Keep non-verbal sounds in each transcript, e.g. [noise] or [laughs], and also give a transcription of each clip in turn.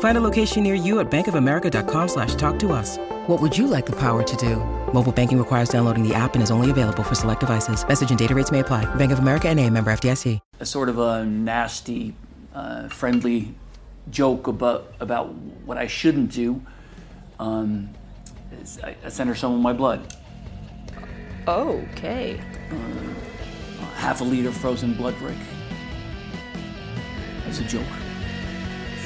Find a location near you at bankofamerica.com slash talk to us. What would you like the power to do? Mobile banking requires downloading the app and is only available for select devices. Message and data rates may apply. Bank of America and a member FDIC. A sort of a nasty, uh, friendly joke about about what I shouldn't do. Um, is I, I sent her some of my blood. Okay. half a liter frozen blood brick. As a joke.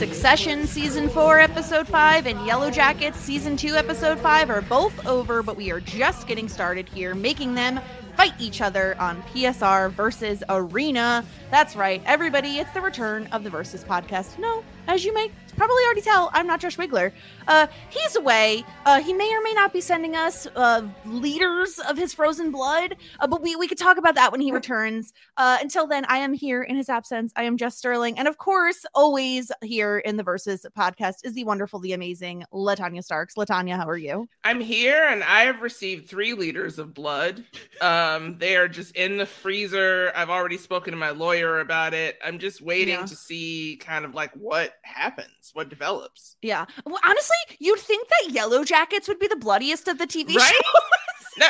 Succession Season 4, Episode 5, and Yellowjackets Season 2, Episode 5 are both over, but we are just getting started here, making them fight each other on PSR versus Arena. That's right, everybody, it's the return of the Versus podcast. No, as you may probably already tell, I'm not Josh Wigler. Uh, he's away. Uh, he may or may not be sending us uh, liters of his frozen blood, uh, but we, we could talk about that when he returns. Uh, until then, I am here in his absence. I am Jess Sterling. And of course, always here in the Versus podcast is the wonderful, the amazing LaTonya Starks. LaTonya, how are you? I'm here and I have received three liters of blood. Um, they are just in the freezer. I've already spoken to my lawyer about it. I'm just waiting Yeah. to see kind of like what happens, what develops. Yeah. Well, honestly, you'd think that Yellowjackets would be the bloodiest of the TV Right? shows.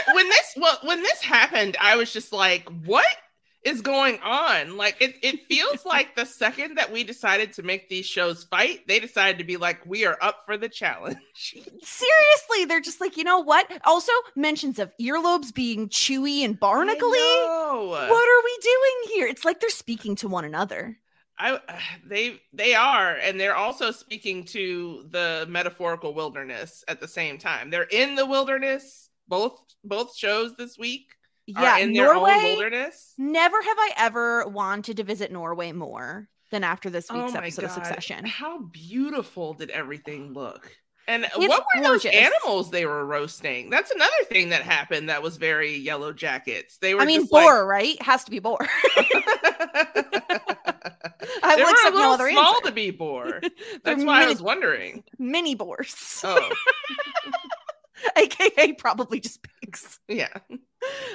[laughs] When this well, when this happened, I was just like, what is going on? Like it, it feels [laughs] like the second that we decided to make these shows fight, they decided to be like, we are up for the challenge. [laughs] Seriously, they're just like, you know what? Also, mentions of earlobes being chewy and barnacly. What are we doing here? It's like they're speaking to one another. I they they are, and they're also speaking to the metaphorical wilderness at the same time. They're in the wilderness. Both both shows this week Yeah, in their own Norway. wilderness. Never have I ever wanted to visit Norway more than after this Oh week's my episode god! of Succession. How beautiful did everything look? And It's what were gorgeous. those animals they were roasting? That's another thing that happened that was very Yellowjackets. They were. I mean, just like- boar, right? Has to be boar. [laughs] [laughs] [laughs] I they were a no little small answer. to be boar. [laughs] That's why I was wondering. mini boars, Oh, [laughs] aka probably just pigs. yeah.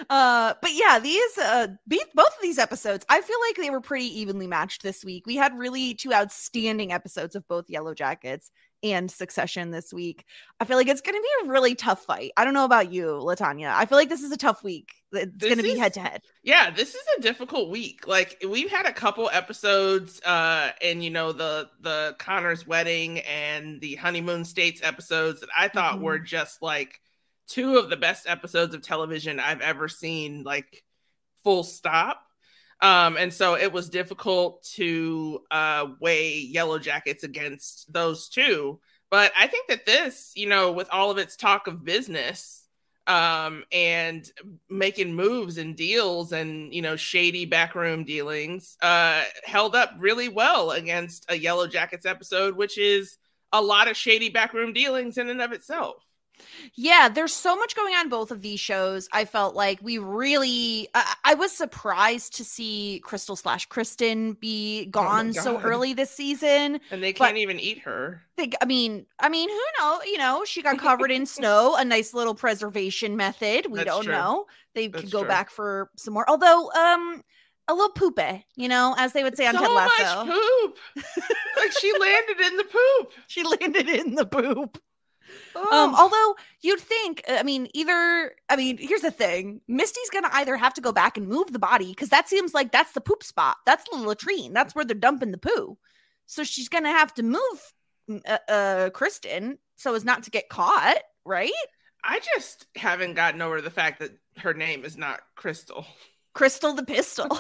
Uh, but yeah, these uh, be- both of these episodes, I feel like they were pretty evenly matched this week. We had really two outstanding episodes of both Yellowjackets and Succession this week. I feel like it's going to be a really tough fight. I don't know about you, LaTonya. I feel like this is a tough week. It's going to be head to head. Yeah, this is a difficult week. Like we've had a couple episodes uh and you know the the Connor's wedding and the honeymoon states episodes that I thought Mhm. were just like two of the best episodes of television I've ever seen like full stop. Um and so it was difficult to uh weigh Yellowjackets against those two. But I think that this, you know, with all of its talk of business um and making moves and deals and you know shady backroom dealings uh held up really well against a yellowjackets episode which is a lot of shady backroom dealings in and of itself Yeah, there's so much going on both of these shows. I felt like we really, I, I was surprised to see Crystal slash Kristen be gone so early this season. and they can't even eat her think i mean i mean who know you know she got [laughs] covered in snow a nice little preservation method we That's don't true. know they That's could go true. back for some more although um a little poopy you know as they would say on so ted much poop [laughs] like she landed in the poop she landed in the poop um although you'd think i mean either i mean here's the thing misty's gonna either have to go back and move the body because that seems like that's the poop spot that's the latrine that's where they're dumping the poo. So she's gonna have to move mm, uh, uh kristen so as not to get caught right? I just haven't gotten over the fact that her name is not crystal. Crystal the pistol. [laughs]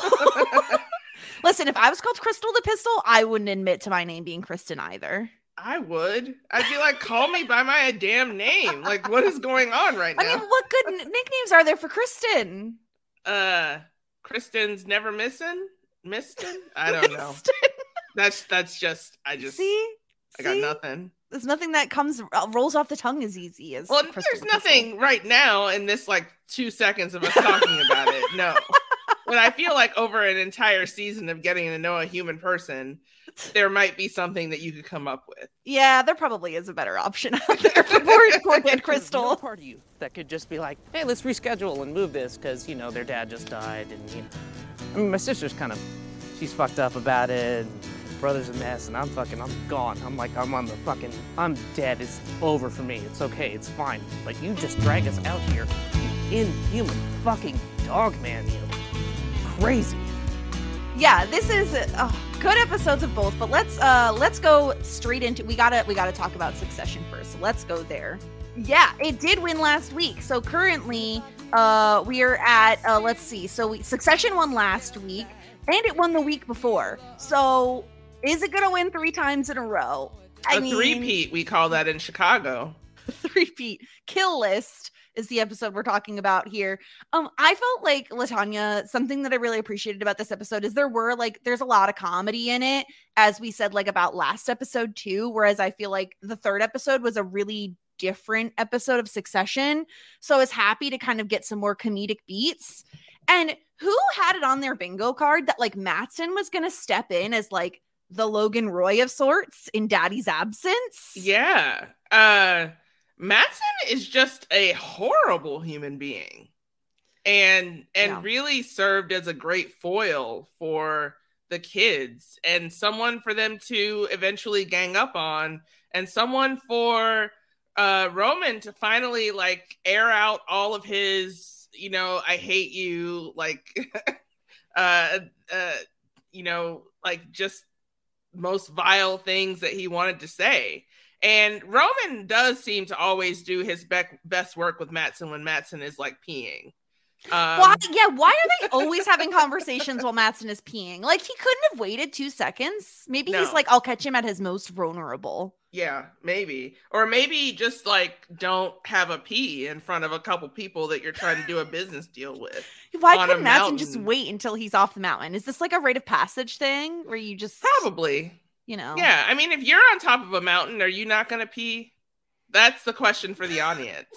[laughs] Listen, if I was called Crystal the Pistol, I wouldn't admit to my name being Kristen either. I would. I'd be like, call me by my damn name. Like, what is going on right now? I mean, what good n- nicknames are there for Kristen? uh, Kristen's never missing. Miston? I don't know. That's that's just. I just. See, I got See? nothing. There's nothing that comes uh, rolls off the tongue as easy as. Well, Crystal there's nothing right now in this like two seconds of us talking about it. No. [laughs] But I feel like over an entire season of getting to know a human person, there might be something that you could come up with. Yeah, there probably is a better option out there for poor, poor dead There's no Crystal. part of you that could just be like, hey, let's reschedule and move this because you know their dad just died, and you know, I mean, my sister's kind of, she's fucked up about it. And brother's a mess, and I'm fucking, I'm gone. I'm like, I'm on the fucking, I'm dead. It's over for me. It's okay. It's fine. But you just drag us out here, you inhuman fucking dog man, you crazy. Yeah this is uh, good episodes of both but let's uh let's go straight into we gotta we gotta talk about succession first so let's go there. Yeah it did win last week so currently uh we're at uh let's see so we succession won last week and it won the week before so is it gonna win three times in a row? A three-peat, we call that in Chicago. [laughs] three-peat kill list is the episode we're talking about here. Um, I felt like LaTonya, something that I really appreciated about this episode is there were like there's a lot of comedy in it, as we said, like about last episode too. Whereas I feel like the third episode was a really different episode of Succession. So I was happy to kind of get some more comedic beats. And who had it on their bingo card that like Matsson was gonna step in as like the Logan Roy of sorts in Daddy's absence? Yeah. Uh Matsson is just a horrible human being. And and Yeah. really served as a great foil for the kids and someone for them to eventually gang up on and someone for uh Roman to finally like air out all of his, you know, I hate you like [laughs] uh uh you know, like just most vile things that he wanted to say. And Roman does seem to always do his bec- best work with Matsson when Matsson is like peeing. Um, why? Yeah, why are they always having conversations while Matsson is peeing? Like he couldn't have waited two seconds. Maybe he's like, I'll catch him at his most vulnerable. Yeah, maybe. Or maybe just like don't have a pee in front of a couple people that you're trying to do a business deal with. Why couldn't Matsson just wait until he's off the mountain? Is this like a rite of passage thing where you just Probably. You know? Yeah, I mean, if you're on top of a mountain, are you not going to pee? That's the question for the audience.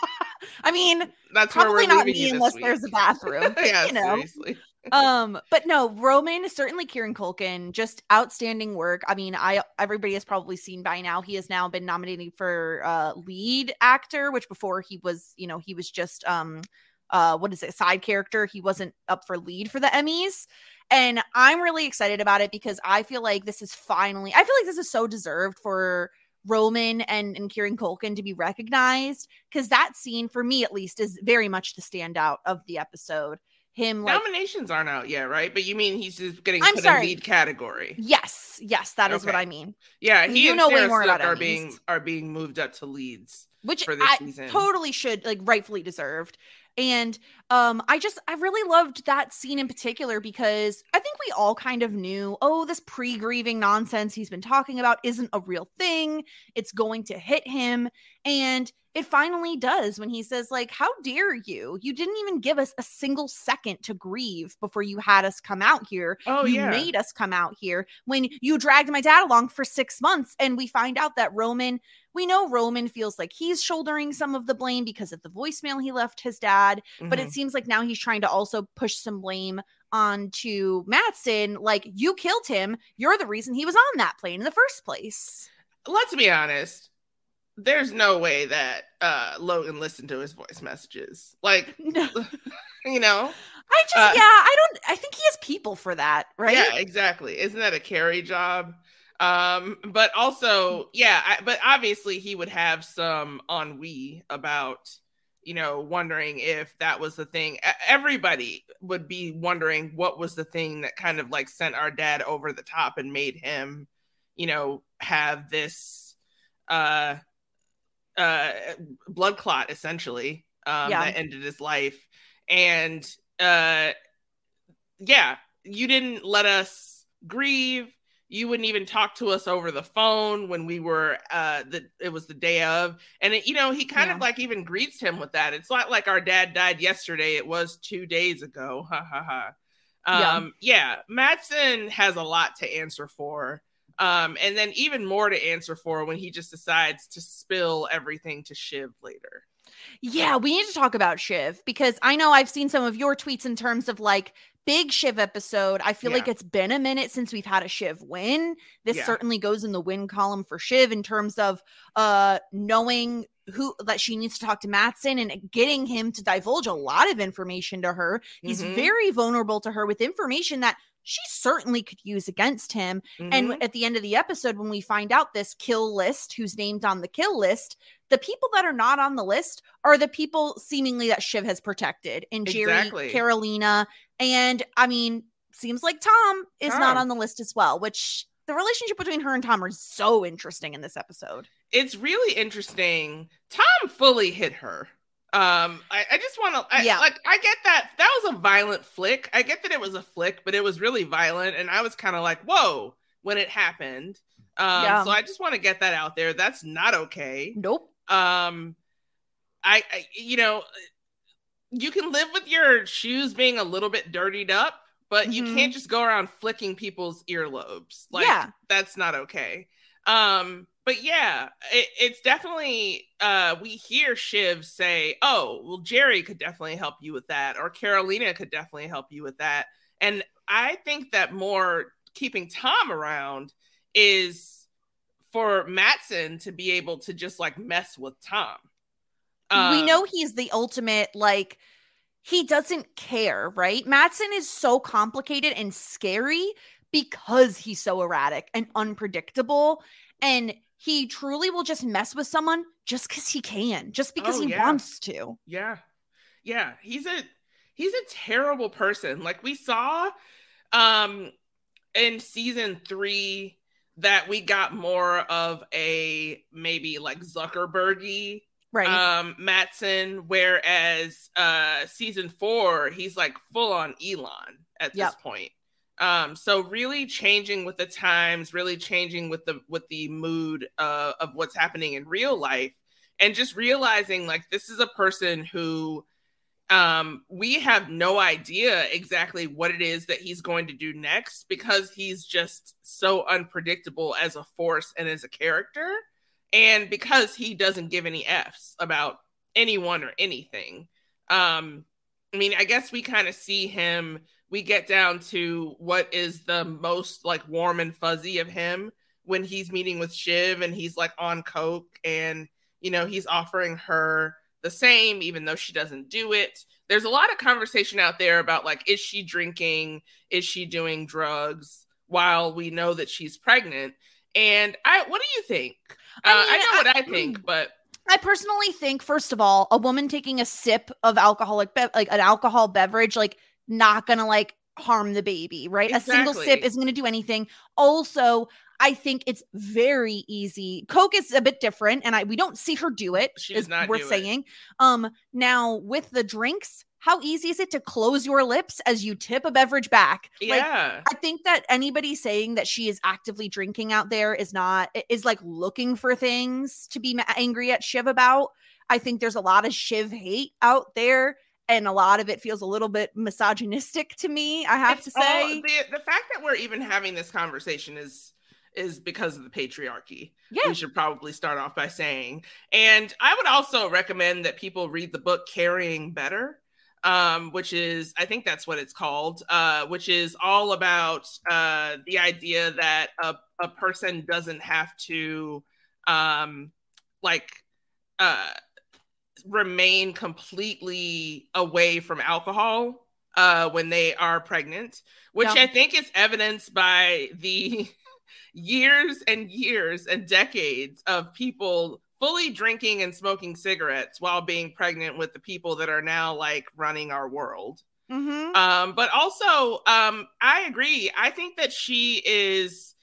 [laughs] I mean, That's where probably we're not me unless this there's a bathroom. [laughs] yeah, you know. seriously. [laughs] um but no roman is certainly kieran culkin just outstanding work i mean i everybody has probably seen by now he has now been nominated for uh lead actor which before he was you know he was just um uh what is it side character he wasn't up for lead for the emmys and i'm really excited about it because i feel like this is finally i feel like this is so deserved for Roman and, and Kieran Culkin to be recognized because that scene, for me at least, is very much the standout of the episode. Him like Nominations aren't out yet, right? But you mean he's just getting I'm put sorry. in lead category? Yes, yes, that is what I mean. Yeah, he You and know way Sarah more Snook about are being are being moved up to leads. Which for this I season. totally should like rightfully deserved. And um I just I really loved that scene in particular because I think we all kind of knew, oh, this pre-grieving nonsense he's been talking about isn't a real thing. It's going to hit him and it finally does when he says like how dare you? You didn't even give us a single second to grieve before you had us come out here. Oh you yeah, made us come out here when you dragged my dad along for six months and we find out that roman we know roman feels like he's shouldering some of the blame because of the voicemail he left his dad but Mhm. it seems like now he's trying to also push some blame onto matsson like you killed him. You're the reason he was on that plane in the first place. Let's be honest. There's no way that uh Logan listened to his voice messages. Like, [laughs] no [laughs] you know, i just Uh, yeah i don't i think he has people for that right Yeah, exactly. Isn't that a carry job? Um, but also, yeah, I, but obviously he would have some ennui about, you know, wondering if that was the thing. Everybody would be wondering what was the thing that kind of like sent our dad over the top and made him, you know, have this uh uh blood clot essentially um Yeah. that ended his life and uh yeah you didn't let us grieve. You wouldn't even talk to us over the phone when we were uh the it was the day of. And it, you know, he kind Yeah. of like even greets him with that. It's not like our dad died yesterday, it was 2 days ago. Ha ha ha. Yeah. Um yeah, Matsson has a lot to answer for. Um and then even more to answer for when he just decides to spill everything to Shiv later. Yeah, we need to talk about Shiv because I know I've seen some of your tweets in terms of like big Shiv episode. I feel like it's been a minute since we've had a Shiv win. This Yeah. certainly goes in the win column for Shiv in terms of uh knowing who that she needs to talk to Matsson and getting him to divulge a lot of information to her. He's Mhm. very vulnerable to her with information that she certainly could use against him. Mhm. And at the end of the episode, when we find out this kill list, who's named on the kill list, the people that are not on the list are the people seemingly that Shiv has protected, and Gerri, Exactly. Karolina, and I mean, seems like Tom is not on the list as well. Which the relationship between her and Tom are so interesting in this episode. it's really interesting. Tom fully hit her. Um, I, I just want to, Yeah. like, I get that that was a violent flick. I get that it was a flick, but it was really violent, and I was kind of like, whoa, when it happened. Um, Yeah. so I just want to get that out there. That's not okay. Nope. Um, I, I, you know, you can live with your shoes being a little bit dirtied up, but you Mhm. can't just go around flicking people's earlobes. Like, Yeah. that's not okay. Um, but yeah, it, it's definitely uh we hear Shiv say, Oh, well, Gerri could definitely help you with that, or Karolina could definitely help you with that. And I think that more keeping Tom around is for Matsson to be able to just like mess with Tom. we Um, know he's the ultimate like he doesn't care right matsson is so complicated and scary because he's so erratic and unpredictable and he truly will just mess with someone just because he can just because Oh, he yeah. wants to Yeah. Yeah, he's a he's a terrible person. Like we saw um in season 3 that we got more of a maybe like Zuckerbergy right um Matsson whereas uh season 4 he's like full on Elon at this point. Um so really changing with the times, really changing with the with the mood uh, of what's happening in real life and just realizing like this is a person who um we have no idea exactly what it is that he's going to do next because he's just so unpredictable as a force and as a character and because he doesn't give any f's about anyone or anything. Um i mean i guess we kind of see him we get down to what is the most like warm and fuzzy of him when he's meeting with shiv and he's like on coke and you know he's offering her the same even though she doesn't do it. There's a lot of conversation out there about like is she drinking? Is she doing drugs while we know that she's pregnant? And i what do you think? I uh, I know what I- i think [clears throat] but I personally think, first of all, a woman taking a sip of alcoholic, be- like an alcohol beverage, like not gonna like harm the baby, right? A single sip isn't gonna do anything. Also, I think it's very easy. Coke is a bit different, and I we don't see her do it. She is not we're do it. saying. Um, now with the drinks, how easy is it to close your lips as you tip a beverage back? Like, yeah I think that anybody saying that she is actively drinking out there is not is like looking for things to be angry at Shiv about. I think there's a lot of Shiv hate out there, and a lot of it feels a little bit misogynistic to me. I have It's to all- say, the, the fact that we're even having this conversation is is because of the patriarchy yeah, we should probably start off by saying and i would also recommend that people read the book carrying better um, which is i think that's what it's called uh, which is all about uh, the idea that a, a person doesn't have to um, like uh, remain completely away from alcohol uh, when they are pregnant which Yeah. i think is evidenced by the [laughs] years and years and decades of people fully drinking and smoking cigarettes while being pregnant with the people that are now like running our world. mm-hmm. Um, but also, um, I agree. I think that she is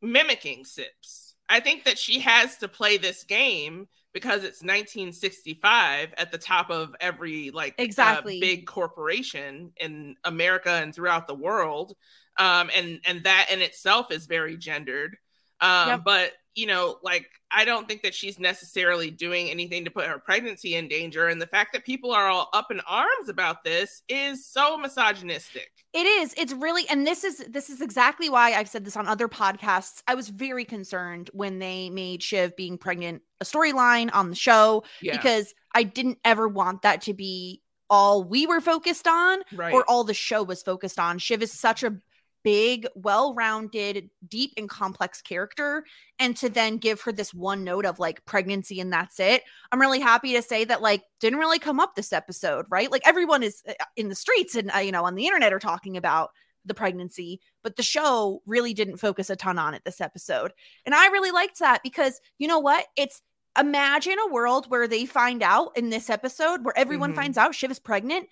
mimicking Sips. I think that she has to play this game because it's 1965 at the top of every like uh, Exactly. big corporation in America and throughout the world. Um, and and that in itself is very gendered. Um, Yep. but you know, like I don't think that she's necessarily doing anything to put her pregnancy in danger. And the fact that people are all up in arms about this is so misogynistic. It is. It's really and this is this is exactly why I've said this on other podcasts. I was very concerned when they made Shiv being pregnant a storyline on the show Yeah. because I didn't ever want that to be all we were focused on right. or all the show was focused on. Shiv is such a big, well-rounded, deep and complex character and to then give her this one note of like pregnancy and that's it. I'm really happy to say that like didn't really come up this episode, right? Like everyone is uh, in the streets and uh, you know on the internet are talking about the pregnancy, but the show really didn't focus a ton on it this episode. And I really liked that because you know what? It's imagine a world where they find out in this episode where everyone Mhm. finds out Shiv is pregnant.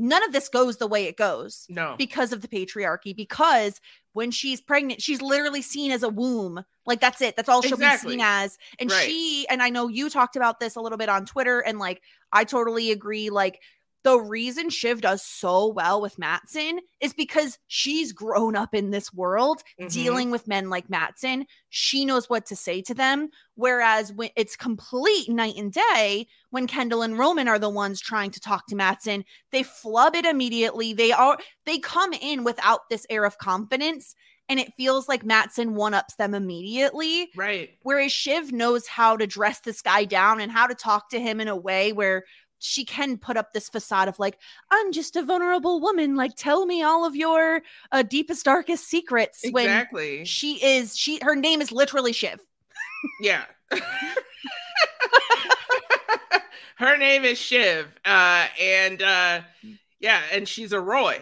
None of this goes the way it goes no. because of the patriarchy because when she's pregnant she's literally seen as a womb like that's it that's all she'll Exactly. be seen as and Right. she and i know you talked about this a little bit on twitter and like i totally agree like the reason shiv does so well with matsson is because she's grown up in this world Mhm. dealing with men like matsson. She knows what to say to them. Whereas when it's complete night and day when kendall and roman are the ones trying to talk to matsson. They flub it immediately. They are they come in without this air of confidence and it feels like matsson one-ups them immediately. Right. whereas shiv knows how to dress this guy down and how to talk to him in a way where she can put up this facade of like i'm just a vulnerable woman like tell me all of your uh, deepest darkest secrets when Exactly. she is she her name is literally shiv Yeah. [laughs] [laughs] Her name is Shiv. Uh and uh yeah, and she's a Roy.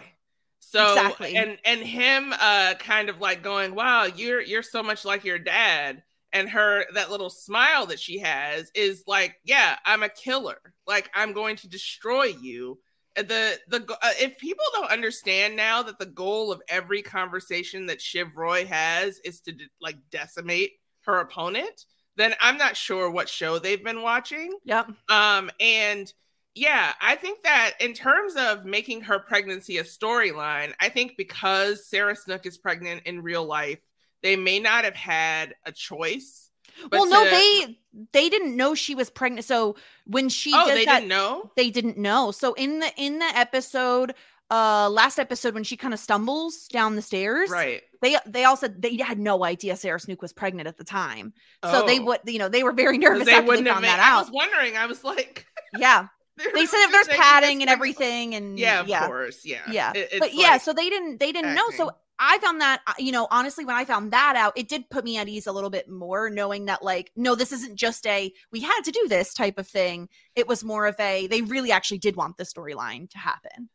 So Exactly. and and him uh kind of like going, Wow, you're you're so much like your dad. And her that little smile that she has is like, Yeah, I'm a killer. Like I'm going to destroy you. The the uh, if people don't understand now that the goal of every conversation that Shiv Roy has is to like decimate her opponent, then I'm not sure what show they've been watching. yep Um, and yeah, I think that in terms of making her pregnancy a storyline, I think because Sarah Snook is pregnant in real life, they may not have had a choice. well no they they didn't know she was pregnant so when she oh, they that didn't know. they didn't know so in the in the episode uh last episode when she kind of stumbles down the stairs Right. they they all said they had no idea sarah snook was pregnant at the time so they Oh. would you know they were very [laughs] nervous They wouldn't have found made, that I was wondering. I was like, [laughs] yeah [laughs] they said if there's padding and everything and Yeah, of yeah course. Yeah. yeah It- but yeah so they didn't they didn't know so i found that uh, you know honestly when i found that out it did put me at ease a little bit more knowing that like no this isn't just a we had to do this type of thing it was more of a they really actually did want the storyline to happen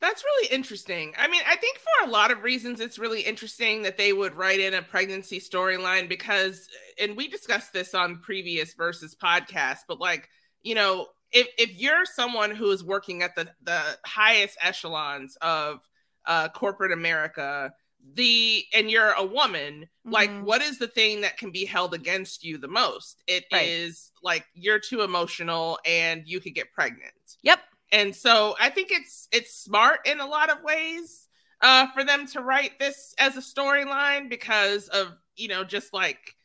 That's really interesting. I mean, I think for a lot of reasons, it's really interesting that they would write in a pregnancy storyline because, and we discussed this on previous versus podcasts, but like, you know, if, if you're someone who is working at the, the highest echelons of uh, corporate America, the and you're a woman like Mhm. what is the thing that can be held against you the most It is Right. like you're too emotional and you could get pregnant yep and so i think it's it's smart in a lot of ways uh for them to write this as a storyline because of you know just like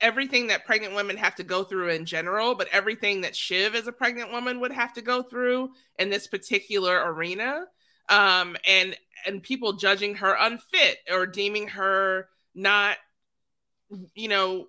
everything that pregnant women have to go through in general but everything that shiv as a pregnant woman would have to go through in this particular arena um and and people judging her unfit or deeming her not you know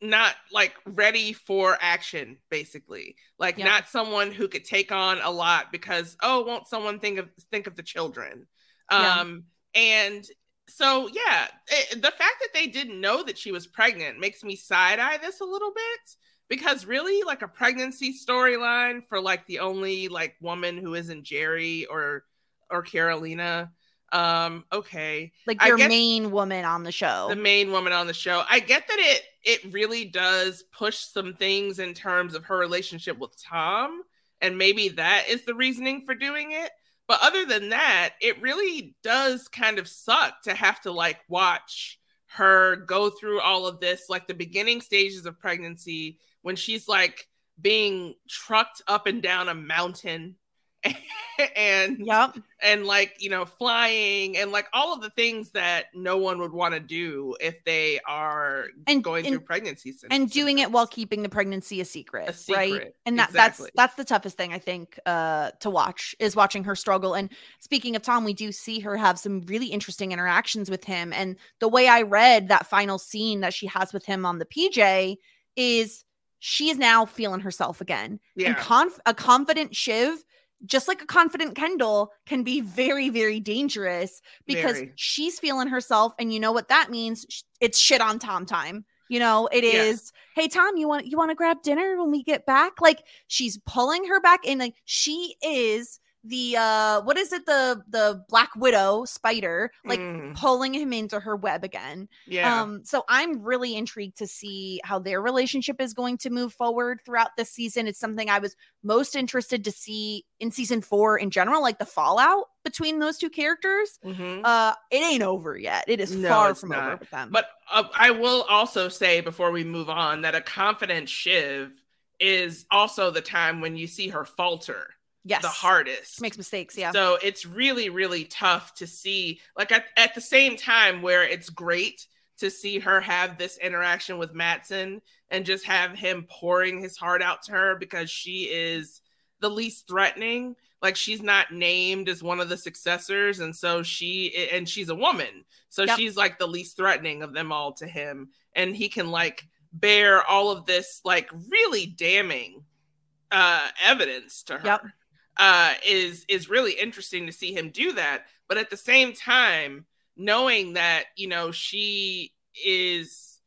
not like ready for action basically like Yeah. not someone who could take on a lot because oh won't someone think of think of the children Yeah. um and so yeah it, the fact that they didn't know that she was pregnant makes me side eye this a little bit because really like a pregnancy storyline for like the only like woman who isn't gerri or or karolina um okay like your main woman on the show the main woman on the show. I get that it it really does push some things in terms of her relationship with Tom, and maybe that is the reasoning for doing it. But other than that, it really does kind of suck to have to like watch her go through all of this, like the beginning stages of pregnancy when she's like being trucked up and down a mountain [laughs] and Yep. and like you know flying and like all of the things that no one would want to do if they are And- going and- through pregnancy and doing it while keeping the pregnancy a secret, A right? secret, and that exactly. that's that's the toughest thing i think uh to watch is watching her struggle. And speaking of tom we do see her have some really interesting interactions with him. And the way i read that final scene that she has with him on the pj is she is now feeling herself again. Yeah. and conf- a confident shiv just like a confident kendall can be very very dangerous because Very. she's feeling herself and you know what that means it's shit on tom time you know it is. Yes. hey tom you want you want to grab dinner when we get back like she's pulling her back in like she is the uh what is it the the black widow spider like Mm, pulling him into her web again yeah um, so I'm really intrigued to see how their relationship is going to move forward throughout this season. It's something I was most interested to see in season four in general, like the fallout between those two characters. Mhm. Uh, it ain't over yet. It is No, far from over with them. But uh, I will also say before we move on that a confident Shiv is also the time when you see her falter yes, the hardest. makes mistakes. Yeah, So it's really, really tough to see. Like at, at the same time, where it's great to see her have this interaction with Matsson and just have him pouring his heart out to her because she is the least threatening. Like she's not named as one of the successors, and so she and she's a woman, so Yep. she's like the least threatening of them all to him, and he can like bear all of this like really damning uh evidence to her Yep. Uh is is really interesting to see him do that but at the same time knowing that you know she is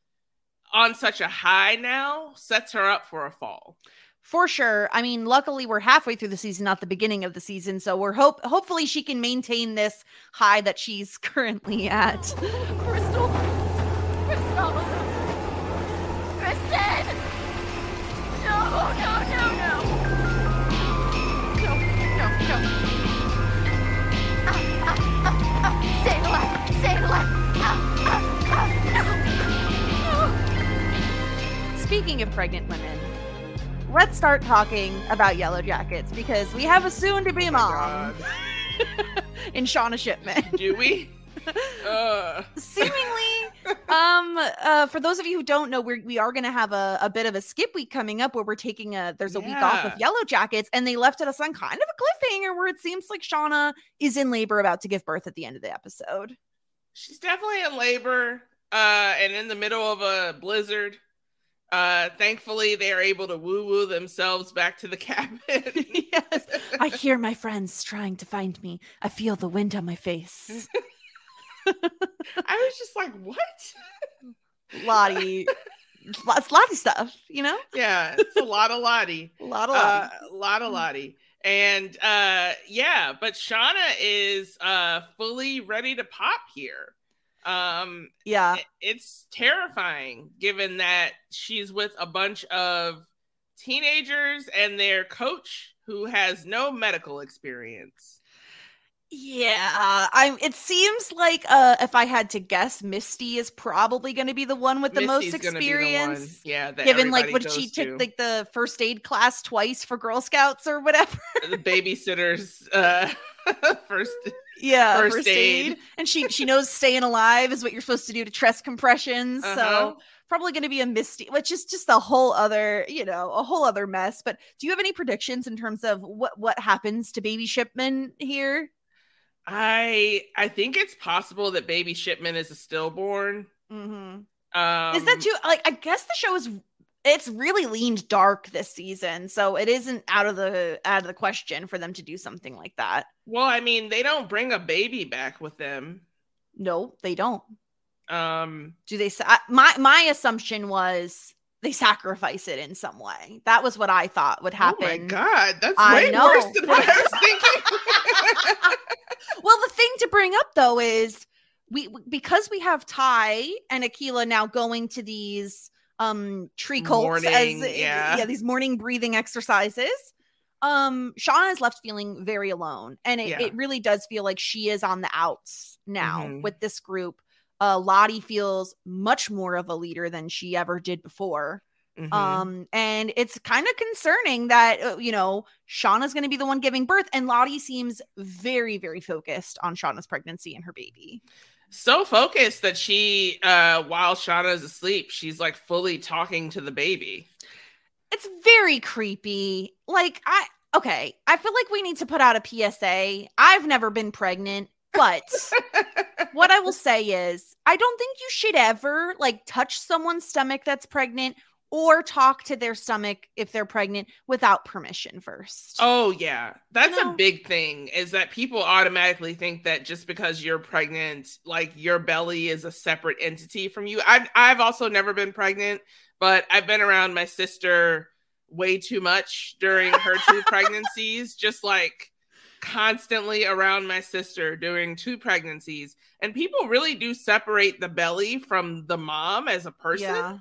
on such a high now sets her up for a fall for sure. I mean, luckily we're halfway through the season, not the beginning of the season. So we're hope hopefully she can maintain this high that she's [laughs] currently at. Speaking of pregnant women, let's start talking about Yellowjackets because we have a soon to be Oh mom [laughs] in Shauna Shipman. do we [laughs] uh, Seemingly, [laughs] um, uh, for those of you who don't know, we're, we are going to have a, a bit of a skip week coming up where we're taking a, there's a week off Yeah. Yellowjackets and they left it us on kind of a cliffhanger where it seems like Shauna is in labor about to give birth at the end of the episode. she's definitely in labor uh and in the middle of a blizzard uh thankfully they are able to woo woo themselves back to the [laughs] cabin [laughs] yes. I hear my friends trying to find me. I feel the wind on my face. [laughs] I was just like, what? Lottie, lots, Lottie stuff, you know? Yeah, it's a lot of Lottie. A lot of Uh, Lottie. a lot of Lottie. And uh yeah, but Shauna is uh fully ready to pop here. Um yeah. it- it's terrifying given that she's with a bunch of teenagers and their coach who has no medical experience. Yeah, I'm. It seems like uh, if I had to guess, Misty is probably going to be the one with the most Misty's gonna be the experience. yeah, Given like what she goes took like the first aid class twice for Girl Scouts or whatever. the babysitter's uh [laughs] first yeah, First aid. and she she knows staying alive is what you're supposed to do to chest compressions. Uh-huh. So probably going to be a Misty, which is just a whole other you know a whole other mess. But do you have any predictions in terms of what what happens to Baby Shipman here? I I think it's possible that baby Shipman is a stillborn. Mm-hmm. Um, is that too like i guess the show is it's really leaned dark this season so it isn't out of the out of the question for them to do something like that Well, I mean, they don't bring a baby back with them. no they don't Um, do they sa- my my assumption was they sacrifice it in some way that was what i thought would happen Oh my god, that's I way know. worse than what I was thinking. [laughs] [laughs] well the thing to bring up though is we because we have tai and akilah now going to these um tree cults Morning, as yeah. yeah these morning breathing exercises um shauna is left feeling very alone and it, Yeah. it really does feel like she is on the outs now Mhm. with this group uh lottie feels much more of a leader than she ever did before Mhm. Um, and it's kind of concerning that uh, you know Shauna's going to be the one giving birth, and Lottie seems very, very focused on Shauna's pregnancy and her baby. So focused that she, uh, while Shauna's asleep, she's like fully talking to the baby. It's very creepy. Like I okay, I feel like we need to put out a PSA. I've never been pregnant, but [laughs] what I will say is I don't think you should ever like touch someone's stomach that's pregnant or talk to their stomach if they're pregnant without permission first. Oh yeah, that's know? a big thing. Is that people automatically think that just because you're pregnant, like your belly is a separate entity from you. I've I've also never been pregnant, but I've been around my sister way too much during her two [laughs] pregnancies. Just like constantly around my sister during two pregnancies, and people really do separate the belly from the mom as a person Yeah.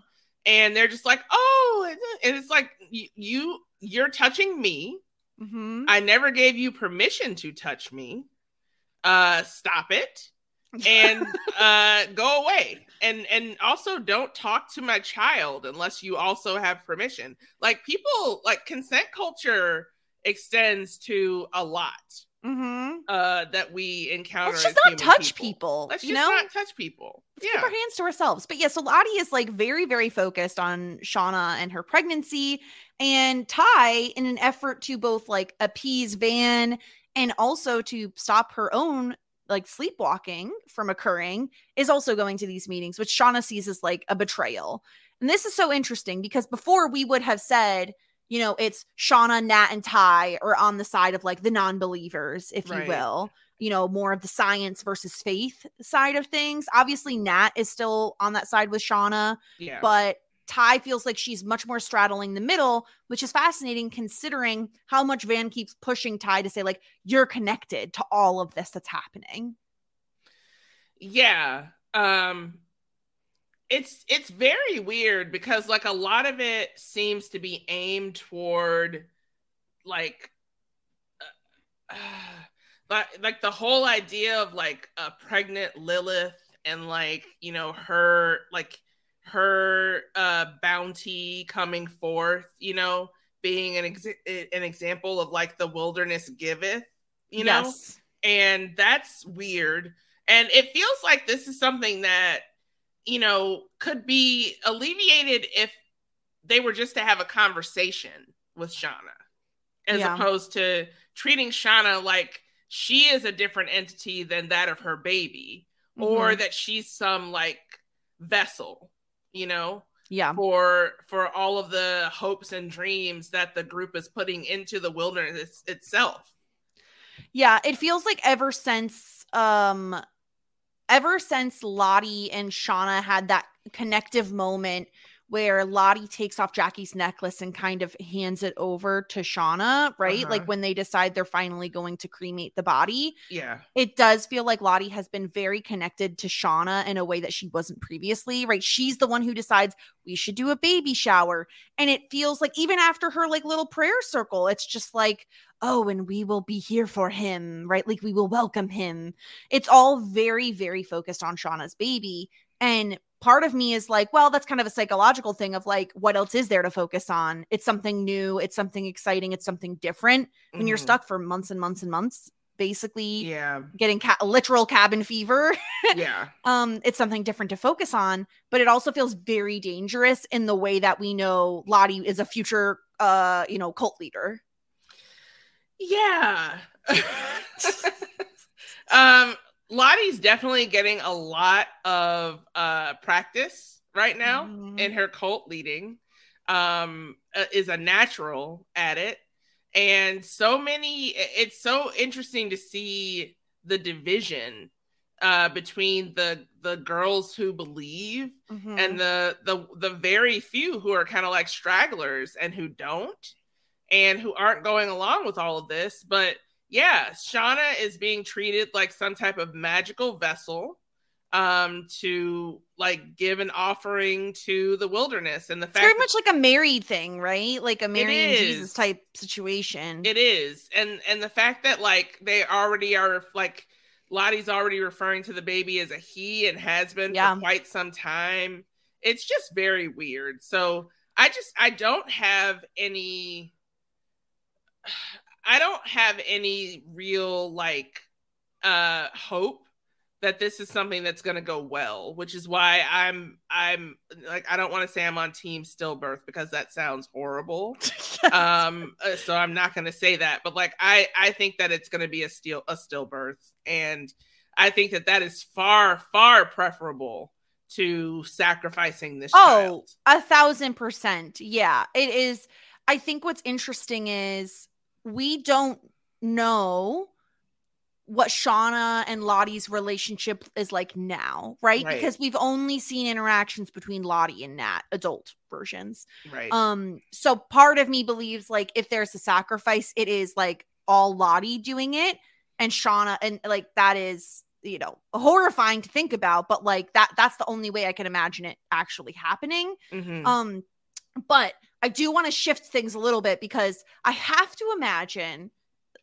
And they're just like, oh, and it's like you, you you're touching me. Mhm. I never gave you permission to touch me. Uh, stop it and [laughs] uh, go away. And and also don't talk to my child unless you also have permission. Like people, like consent culture extends to a lot Mhm. uh, that we encounter. Let's just not touch people. Let's you just know? not touch people. Let's keep our hands to ourselves. But yeah, so Lottie is like very, very focused on Shauna and her pregnancy. And Tai, in an effort to both like appease Van and also to stop her own like sleepwalking from occurring, is also going to these meetings, which Shauna sees as like a betrayal. And this is so interesting because before we would have said, you know, it's Shauna, Nat, and Tai are on the side of like the non believers, if Right. you will you know, more of the science versus faith side of things. Obviously, Nat is still on that side with Shauna, Yeah. but Tai feels like she's much more straddling the middle, which is fascinating considering how much Van keeps pushing Tai to say, like, you're connected to all of this that's happening. yeah um it's it's very weird because like a lot of it seems to be aimed toward like uh, [sighs] like like the whole idea of like a pregnant lilith and like you know her like her uh bounty coming forth you know being an ex- an example of like the wilderness giveth you know Yes. and that's weird and it feels like this is something that you know could be alleviated if they were just to have a conversation with shauna as Yeah. opposed to treating shauna like she is a different entity than that of her baby or Mhm. that she's some like vessel you know Yeah. for for all of the hopes and dreams that the group is putting into the wilderness itself Yeah, it feels like ever since um ever since Lottie and Shauna had that connective moment where Lottie takes off Jackie's necklace and kind of hands it over to Shauna, right? Uh-huh. Like when they decide they're finally going to cremate the body. yeah It does feel like Lottie has been very connected to Shauna in a way that she wasn't previously, right? She's the one who decides we should do a baby shower. And it feels like even after her like little prayer circle, it's just like, oh, and we will be here for him, right? Like we will welcome him. It's all very, very focused on Shauna's baby. And part of me is like, well, that's kind of a psychological thing of like, what else is there to focus on? It's something new, it's something exciting, it's something different. When you're Mhm. stuck for months and months and months, basically yeah getting ca- literal cabin fever [laughs] yeah um it's something different to focus on but it also feels very dangerous in the way that we know lottie is a future uh you know cult leader Yeah. [laughs] [laughs] um, Lottie's definitely getting a lot of uh practice right now Mhm. in her cult leading. Um, uh, is a natural at it, and so many. It's so interesting to see the division uh between the the girls who believe Mhm. and the the the very few who are kind of like stragglers and who don't and who aren't going along with all of this but yeah shauna is being treated like some type of magical vessel um to like give an offering to the wilderness and the it's fact very that- much like a married thing right like a Mary and jesus type situation It is, and and the fact that like they already are like Lottie's already referring to the baby as a he and has been Yeah. for quite some time. It's just very weird. So I just I don't have any I don't have any real like uh hope that this is something that's going to go well, which is why I'm I'm like I don't want to say I'm on team stillbirth because that sounds horrible. [laughs] um uh, so I'm not going to say that, but like I I think that it's going to be a still a stillbirth and I think that that is far far preferable to sacrificing this Oh, child. a thousand percent. Yeah, it is. I think what's interesting is we don't know what Shauna and Lottie's relationship is like now, right? Right. Because we've only seen interactions between Lottie and Nat, adult versions. Right. Um, so part of me believes like if there's a sacrifice, it is like all Lottie doing it and Shauna, and like that is you know horrifying to think about, but like that that's the only way I can imagine it actually happening. Mhm. Um, but I do want to shift things a little bit because I have to imagine.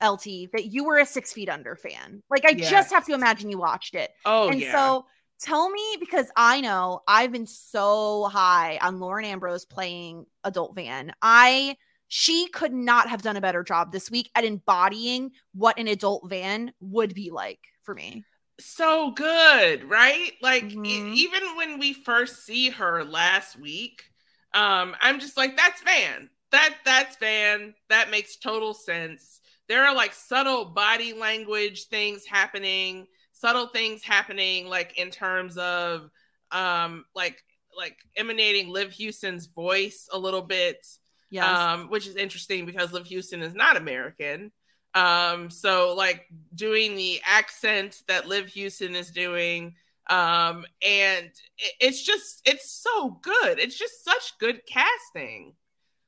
LT, that you were a six feet under fan. Like, I Yes. just have to imagine you watched it. oh and yeah. so tell me because I know I've been so high on Lauren Ambrose playing adult Van. I she could not have done a better job this week at embodying what an adult van would be like for me. so good, right? Like e- Mhm. even when we first see her last week, um, I'm just like, that's Van. That that's Van. That makes total sense. There are like subtle body language things happening, subtle things happening, like in terms of um, like like emanating Liv Hewson's voice a little bit Yes. um, which is interesting because Liv Hewson is not American. Um, so like doing the accent that Liv Hewson is doing, um, and it's just it's so good. It's just such good casting.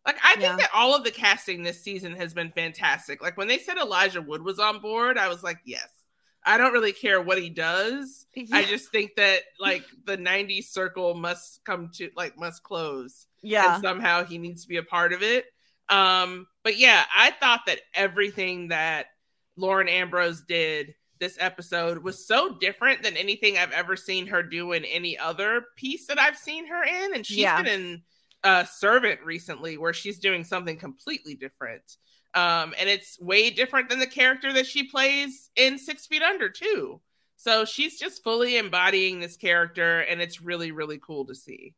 Like I think Yeah. that all of the casting this season has been fantastic. Like when they said Elijah Wood was on board, I was like, yes. I don't really care what he does. I just think that like the 90s circle must come to like must close yeah. and somehow he needs to be a part of it. Um, but yeah, I thought that everything that Lauren Ambrose did this episode was so different than anything I've ever seen her do in any other piece that I've seen her in. And she's Yeah. been in uh, Servant recently, where she's doing something completely different. Um, and it's way different than the character that she plays in Six Feet Under, too. So she's just fully embodying this character, and it's really, really cool to see.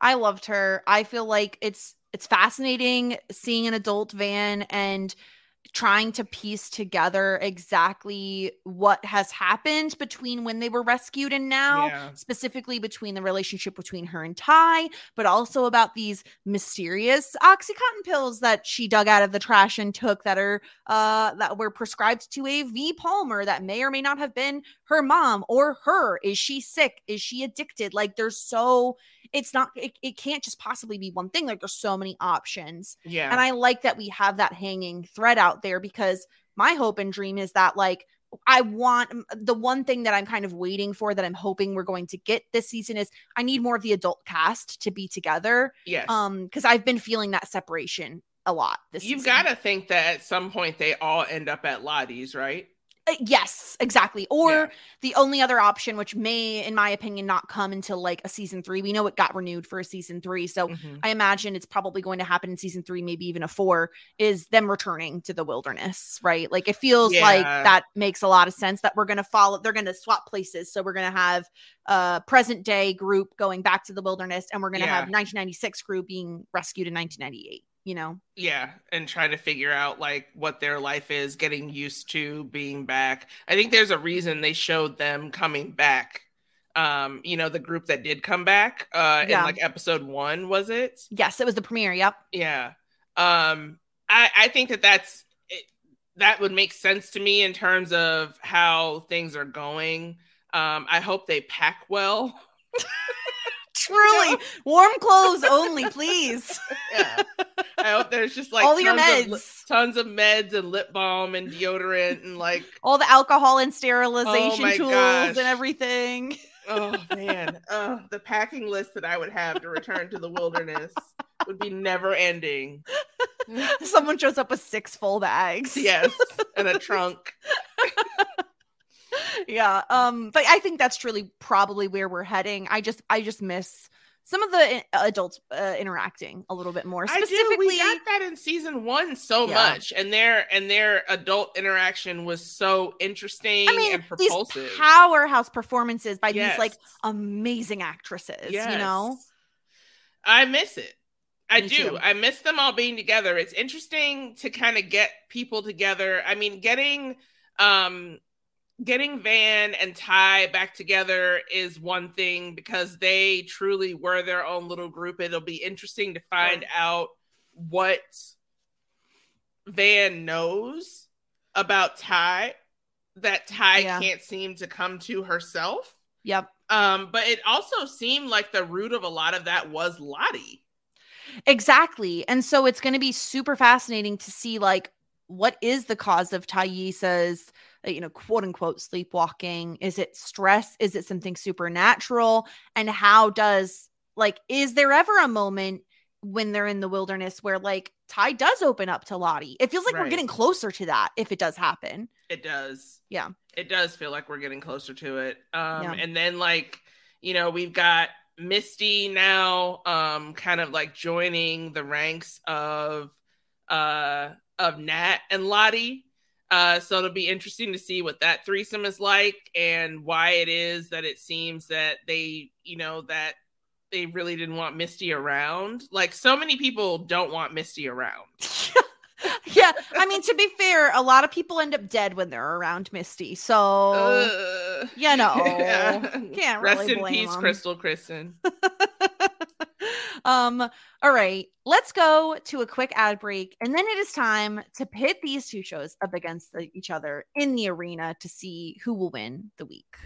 I loved her. I feel like it's it's fascinating seeing an adult van and trying to piece together exactly what has happened between when they were rescued and now Yeah. specifically between the relationship between her and Tai but also about these mysterious oxycontin pills that she dug out of the trash and took that are uh that were prescribed to a V Palmer that may or may not have been her mom or her. Is she sick? Is she addicted? Like there's so it's not it, it can't just possibly be one thing like there's so many options Yeah. and i like that we have that hanging thread out there because my hope and dream is that like i want the one thing that i'm kind of waiting for that i'm hoping we're going to get this season is i need more of the adult cast to be together yes. um because i've been feeling that separation a lot this You've got to think that at some point they all end up at Lottie's, right? Uh, yes exactly or Yeah. the only other option which may in my opinion not come until like a season three we know it got renewed for a season three so Mhm. I imagine it's probably going to happen in season three, maybe even a four, is them returning to the wilderness, right? Like it feels like that makes a lot of sense that we're going to follow, they're going to swap places. So we're going to have a present day group going back to the wilderness, and we're going to Yeah. have 1996 crew being rescued in 1998, you know? Yeah, and trying to figure out like what their life is, getting used to being back. I think there's a reason they showed them coming back. Um, you know, the group that did come back uh Yeah. in like episode 1 was it? Yes, it was the premiere. Yep. Yeah. Um I I think that that's it, that would make sense to me in terms of how things are going. Um I hope they pack well. [laughs] Truly, warm clothes only, please. [laughs] Yeah. I hope there's just like All your tons of meds. tons of meds and lip balm and deodorant and like All the alcohol and oh sterilization Oh tools gosh. and everything. oh [laughs] man, oh the packing list that I would have to return to the wilderness would be never ending. [laughs] Someone shows up with six full bags. Yes, and a trunk. Yeah um but i think that's truly probably where we're heading i just i just miss some of the uh, adults uh, interacting a little bit more. Specifically, We got that in season one so Yeah. much, and their and their adult interaction was so interesting I mean, and these powerhouse performances by Yes. these like amazing actresses. You know, I miss it. I Me do. too. I miss them all being together. It's interesting to kind of get people together. I mean, getting um getting Van and Tai back together is one thing because they truly were their own little group. It'll be interesting to find out what Van knows about Tai that Tai Yeah. can't seem to come to herself. Yep. Um, but it also seemed like the root of a lot of that was Lottie. Exactly. And so it's going to be super fascinating to see like what is the cause of Taissa's, you know, quote unquote sleepwalking? Is it stress? Is it something supernatural? And how does like is there ever a moment when they're in the wilderness where like Tai does open up to Lottie? It feels like we're getting closer to that if it does happen. It does. Yeah. It does feel like we're getting closer to it. Um, Yeah. and then like, you know, we've got Misty now um kind of like joining the ranks of uh of Nat and Lottie. Uh, so it'll be interesting to see what that threesome is like and why it is that it seems that they, you know, that they really didn't want Misty around. Like so many people don't want Misty around. [laughs] yeah. I mean, to be fair, a lot of people end up dead when they're around Misty. So, Ugh. you know, [laughs] Yeah. can't Rest really in blame peace, 'em. Crystal Kristen. [laughs] um all right let's go to a quick ad break and then it is time to pit these two shows up against the, each other in the arena to see who will win the week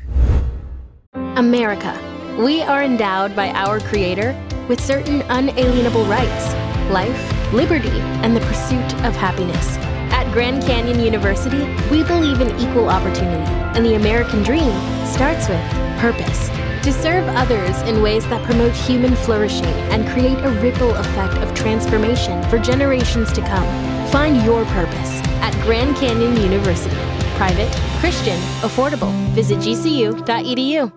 America. We are endowed by our Creator with certain unalienable rights life, liberty, and the pursuit of happiness. At Grand Canyon University, we believe in equal opportunity, and the American dream starts with purpose. To serve others in ways that promote human flourishing and create a ripple effect of transformation for generations to come. Find your purpose at Grand Canyon University. Private, Christian, affordable. Visit gcu.edu.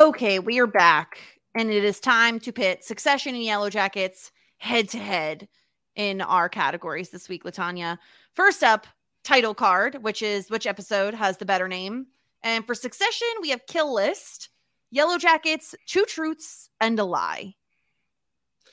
okay we are back and it is time to pit succession and Yellowjackets head to head in our categories this week LaTonya first up title card which is which episode has the better name and for succession we have kill list Yellowjackets two truths and a lie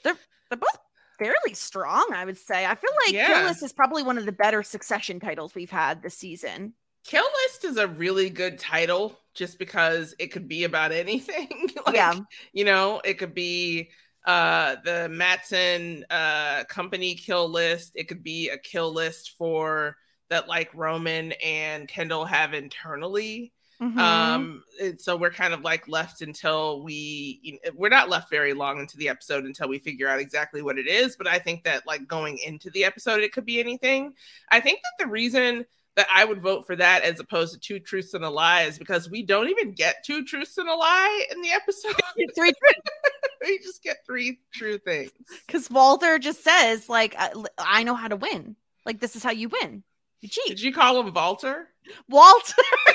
they're they're both fairly strong i would say i feel like kill list is probably one of the better succession titles we've had this season Kill List is a really good title just because it could be about [laughs] anything. [laughs] like, Yeah. You know, it could be uh the Matsson uh company kill list. It could be a kill list for that like Roman and Kendall have internally. Mhm. Um and so we're kind of like left until we you know, we're not left very long into the episode until we figure out exactly what it is, but I think that like going into the episode it could be anything. I think that the reason that I would vote for that as opposed to two truths and a lie is because we don't even get two truths and a lie in the episode. [laughs] Three [laughs] we just get three true things. because Walter just says like I, I know how to win. Like this is how you win. You cheat. Did you call him Walter? Walter. [laughs]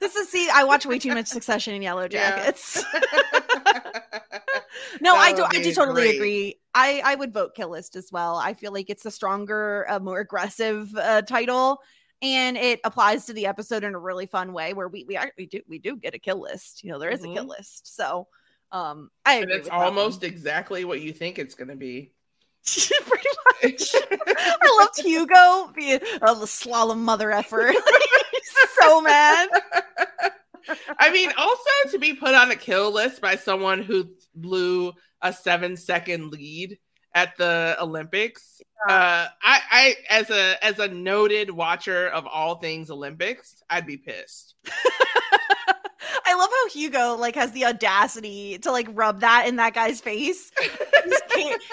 This is see. I watch way too much Succession and Yellow. Jackets. [laughs] no, That I do. I do totally great. agree. I I would vote Kill List as well. I feel like it's a stronger, uh, more aggressive uh, title, and it applies to the episode in a really fun way where we we actually do we do get a kill list. You know, there is a kill Mhm. list. So, um, I And it's with that one. almost exactly what you think it's going to be. [laughs] pretty much. I loved Hugo being the slalom mother effort. [laughs] He's so mad. I mean, also to be put on a kill list by someone who blew a seven second lead at the Olympics. Uh, I, I, as a as a noted watcher of all things Olympics, I'd be pissed. [laughs] I love how Hugo like has the audacity to like rub that in that guy's face.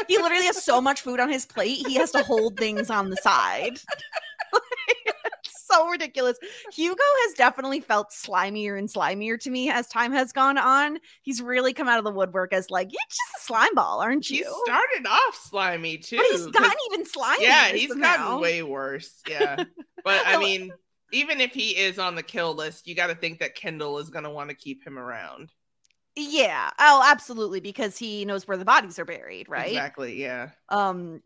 He literally has so much food on his plate, he has to hold things on the side. [laughs] it's so ridiculous. Hugo has definitely felt slimier and slimier to me as time has gone on. He's really come out of the woodwork as like, you're just a slime ball, aren't He you? started off slimy too. but he's gotten even slimier. yeah, he's somehow. gotten way worse. Yeah, [laughs] but I mean, even if he is on the kill list, you got to think that Kendall is going to want to keep him around. Yeah. Oh, absolutely, because he knows where the bodies are buried, right? Exactly. Yeah. Um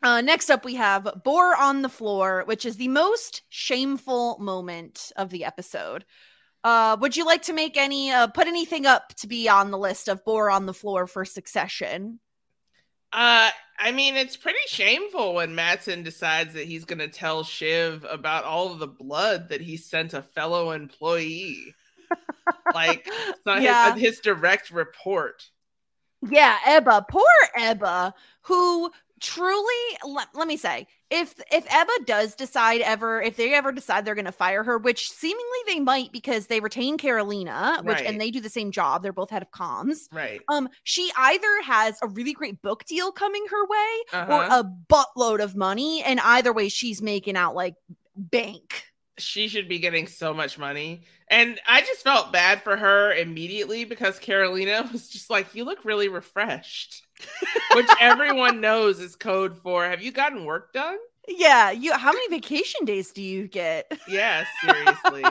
uh, next up, we have Bore on the floor, which is the most shameful moment of the episode. Uh, would you like to make any, uh, put anything up to be on the list of Bore on the floor for succession? Uh, I mean, it's pretty shameful when Matsson decides that he's going to tell Shiv about all of the blood that he sent a fellow employee. [laughs] like, it's not Yeah. his, his direct report. Yeah, Ebba, poor Ebba, who truly let, let me say, if if Ebba does decide ever, if they ever decide they're going to fire her, which seemingly they might because they retain Karolina, which Right. and they do the same job, they're both head of comms. Right. Um, she either has a really great book deal coming her way or Uh-huh. a buttload of money, and either way, she's making out like bank. she should be getting so much money. And I just felt bad for her immediately because Karolina [laughs] was just like, You look really refreshed. Which everyone knows is code for have you gotten work done? Yeah, you. How many vacation days do you get? Yeah, seriously.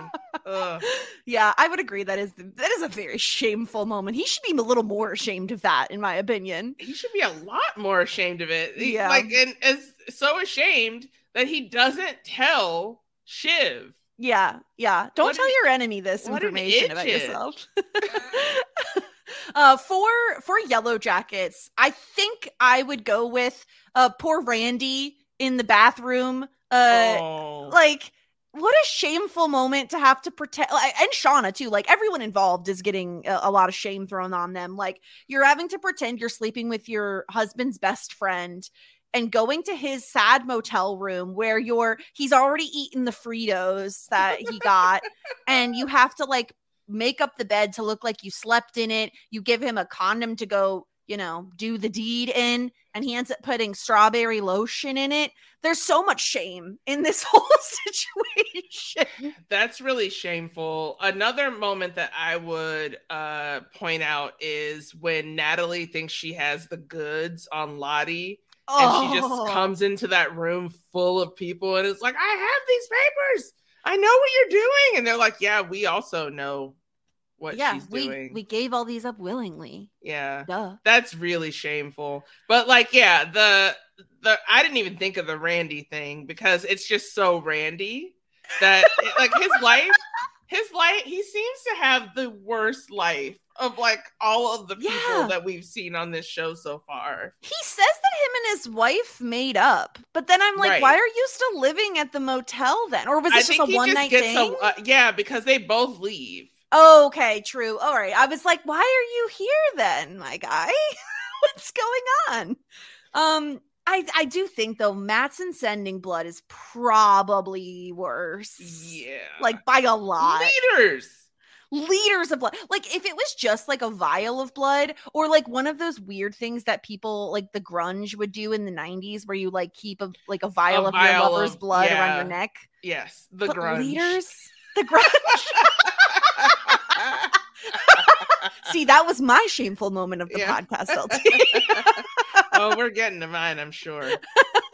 Yeah, I would agree. That is that is a very shameful moment. He should be a little more ashamed of that, in my opinion. He should be a lot more ashamed of it. He- Yeah. Like, and is so ashamed that he doesn't tell Shiv. Yeah, yeah. Don't What tell an- your enemy this information about yourself. [laughs] uh, for for Yellowjackets, I think I would go with uh poor Randy in the bathroom. Uh, oh. like what a shameful moment to have to protect and shauna too like everyone involved is getting a, a lot of shame thrown on them like you're having to pretend you're sleeping with your husband's best friend and going to his sad motel room where you're he's already eaten the fritos that he got and you have to like make up the bed to look like you slept in it you give him a condom to go you know do the deed in and he ends up putting strawberry lotion in it there's so much shame in this [laughs] whole situation. That's really shameful. Another moment that I would uh point out is when Natalie thinks she has the goods on Lottie and she Oh. just comes into that room full of people and is like, I have these papers. I know what you're doing. And they're like, Yeah, we also know what yeah, she's we doing. we gave all these up willingly. yeah. Duh. That's really shameful. But like, yeah, the the I didn't even think of the Randy thing because it's just so Randy that like his [laughs] life, his life, he seems to have the worst life of like all of the people Yeah. that we've seen on this show so far. He says that him and his wife made up, but then I'm like, Right. why are you still living at the motel then? Or was I just a one night thing? a uh, yeah because they both leave. okay, true. All right. I was like, why are you here then, my guy? [laughs] What's going on? Um, I I do think though, Matsson sending blood is probably worse. Yeah, Like by a lot. leaders. liters of blood. Like if it was just like a vial of blood or like one of those weird things that people like the grunge would do in the 90s where you like keep a like a vial of your vial lover's of- blood around your neck. Yes, the but grunge. liters the grunge. [laughs] [laughs] See, that was my shameful moment of the Yeah. podcast, LT. [laughs] oh, we're getting to mine, I'm sure. [laughs]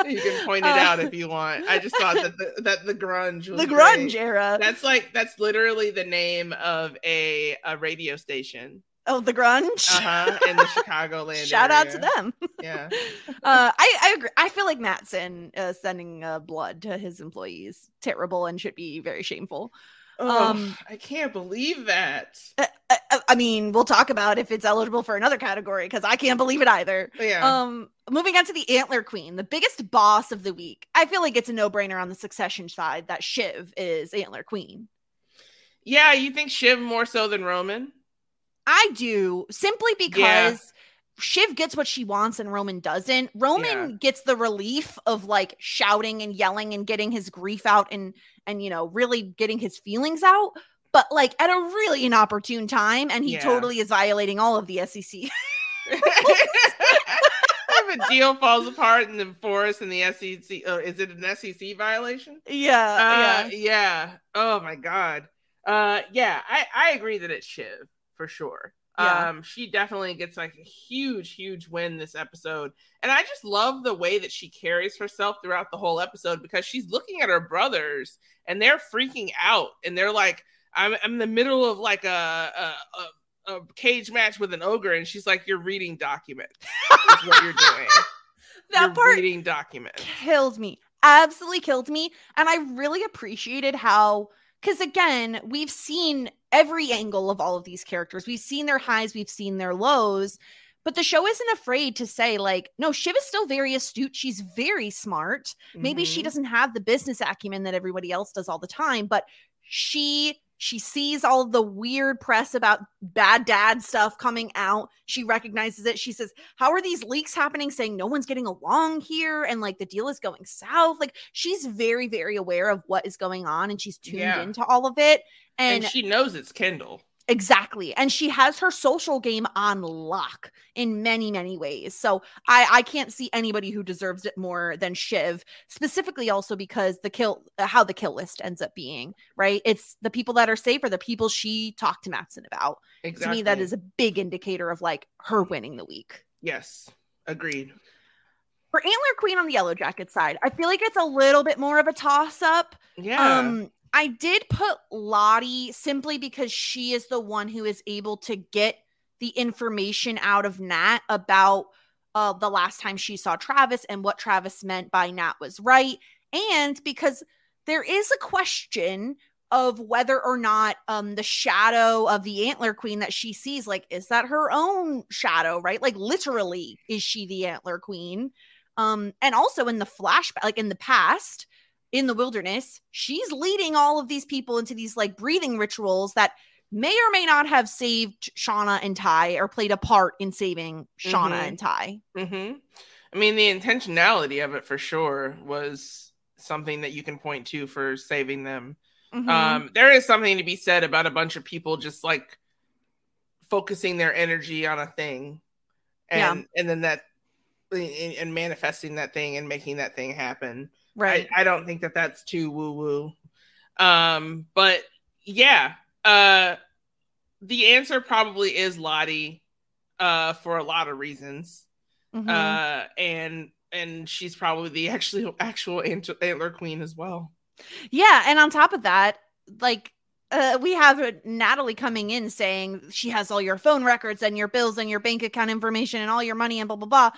You can point it Uh, out if you want. I just thought that the, that the grunge was the grunge great. era. That's like that's literally the name of a a radio station. oh, the grunge. Uh huh. In the Chicagoland. [laughs] Shout out to them. Yeah. [laughs] uh, I, I agree. I feel like Matsson uh, sending uh, blood to his employees terrible and should be very shameful. Oh, Um, I can't believe that. Uh, I, I mean, we'll talk about if it's eligible for another category because I can't believe it either. Yeah. Um, moving on to the Antler Queen, the biggest boss of the week. I feel like it's a no-brainer on the Succession side that Shiv is Antler Queen. yeah. You think Shiv more so than Roman? I do simply because. Shiv gets what she wants and Roman doesn't. Roman Yeah. gets the relief of like shouting and yelling and getting his grief out and and you know really getting his feelings out, but like at a really inopportune time, and he Yeah. totally is violating all of the SEC. [laughs] if a deal [laughs] falls apart in the forest and the SEC, oh, is it an SEC violation? yeah, Uh, yeah. Oh my god. Uh, yeah. I I agree that it's Shiv for sure. Yeah. Um, she definitely gets like a huge, huge win this episode. And I just love the way that she carries herself throughout the whole episode because she's looking at her brothers and they're freaking out and they're like, I'm, I'm in the middle of like a, a, a, a cage match with an ogre, and she's like, You're reading documents. Is what you're doing. [laughs] that you're part reading documents. killed me absolutely killed me and i really appreciated how because again we've seen every angle of all of these characters. We've seen their highs we've seen their lows but the show isn't afraid to say like no shiv is still very astute. She's very smart. Maybe she Mhm. doesn't have the business acumen that everybody else does all the time but she she sees all the weird press about bad dad stuff coming out she recognizes it she says how are these leaks happening saying no one's getting along here and like the deal is going south like she's very very aware of what is going on and she's tuned Yeah. into all of it And, and, she knows it's Kendall. Exactly and she has her social game on lock in many many ways so i i can't see anybody who deserves it more than shiv specifically also because the kill uh, how the kill list ends up being right it's the people that are safe are the people she talked to matsson about Exactly. to me that is a big indicator of like her winning the week yes. Agreed. for antler queen on the yellow jacket side i feel like it's a little bit more of a toss up Yeah. um i did put lottie simply because she is the one who is able to get the information out of nat about uh the last time she saw travis and what travis meant by nat was right. And because there is a question of whether or not um the shadow of the antler queen that she sees like is that her own shadow right? Like literally is she the antler queen? Um and also in the flashback like in the past in the wilderness she's leading all of these people into these like breathing rituals that may or may not have saved shauna and tai or played a part in saving shauna Mhm. and tai Mm-hmm. I mean, the intentionality of it for sure was something that you can point to for saving them. Mhm. Um, there is something to be said about a bunch of people just like focusing their energy on a thing, Yeah. and and then that and and manifesting that thing and making that thing happen. Right I, I don't think that that's too woo woo. Um, but yeah, uh, the answer probably is Lottie, uh, for a lot of reasons. Mhm. Uh, and and she's probably the [laughs] actually actual ant- antler queen as well. Yeah, and on top of that, like uh, we have Natalie coming in saying she has all your phone records and your bills and your bank account information and all your money and blah blah blah,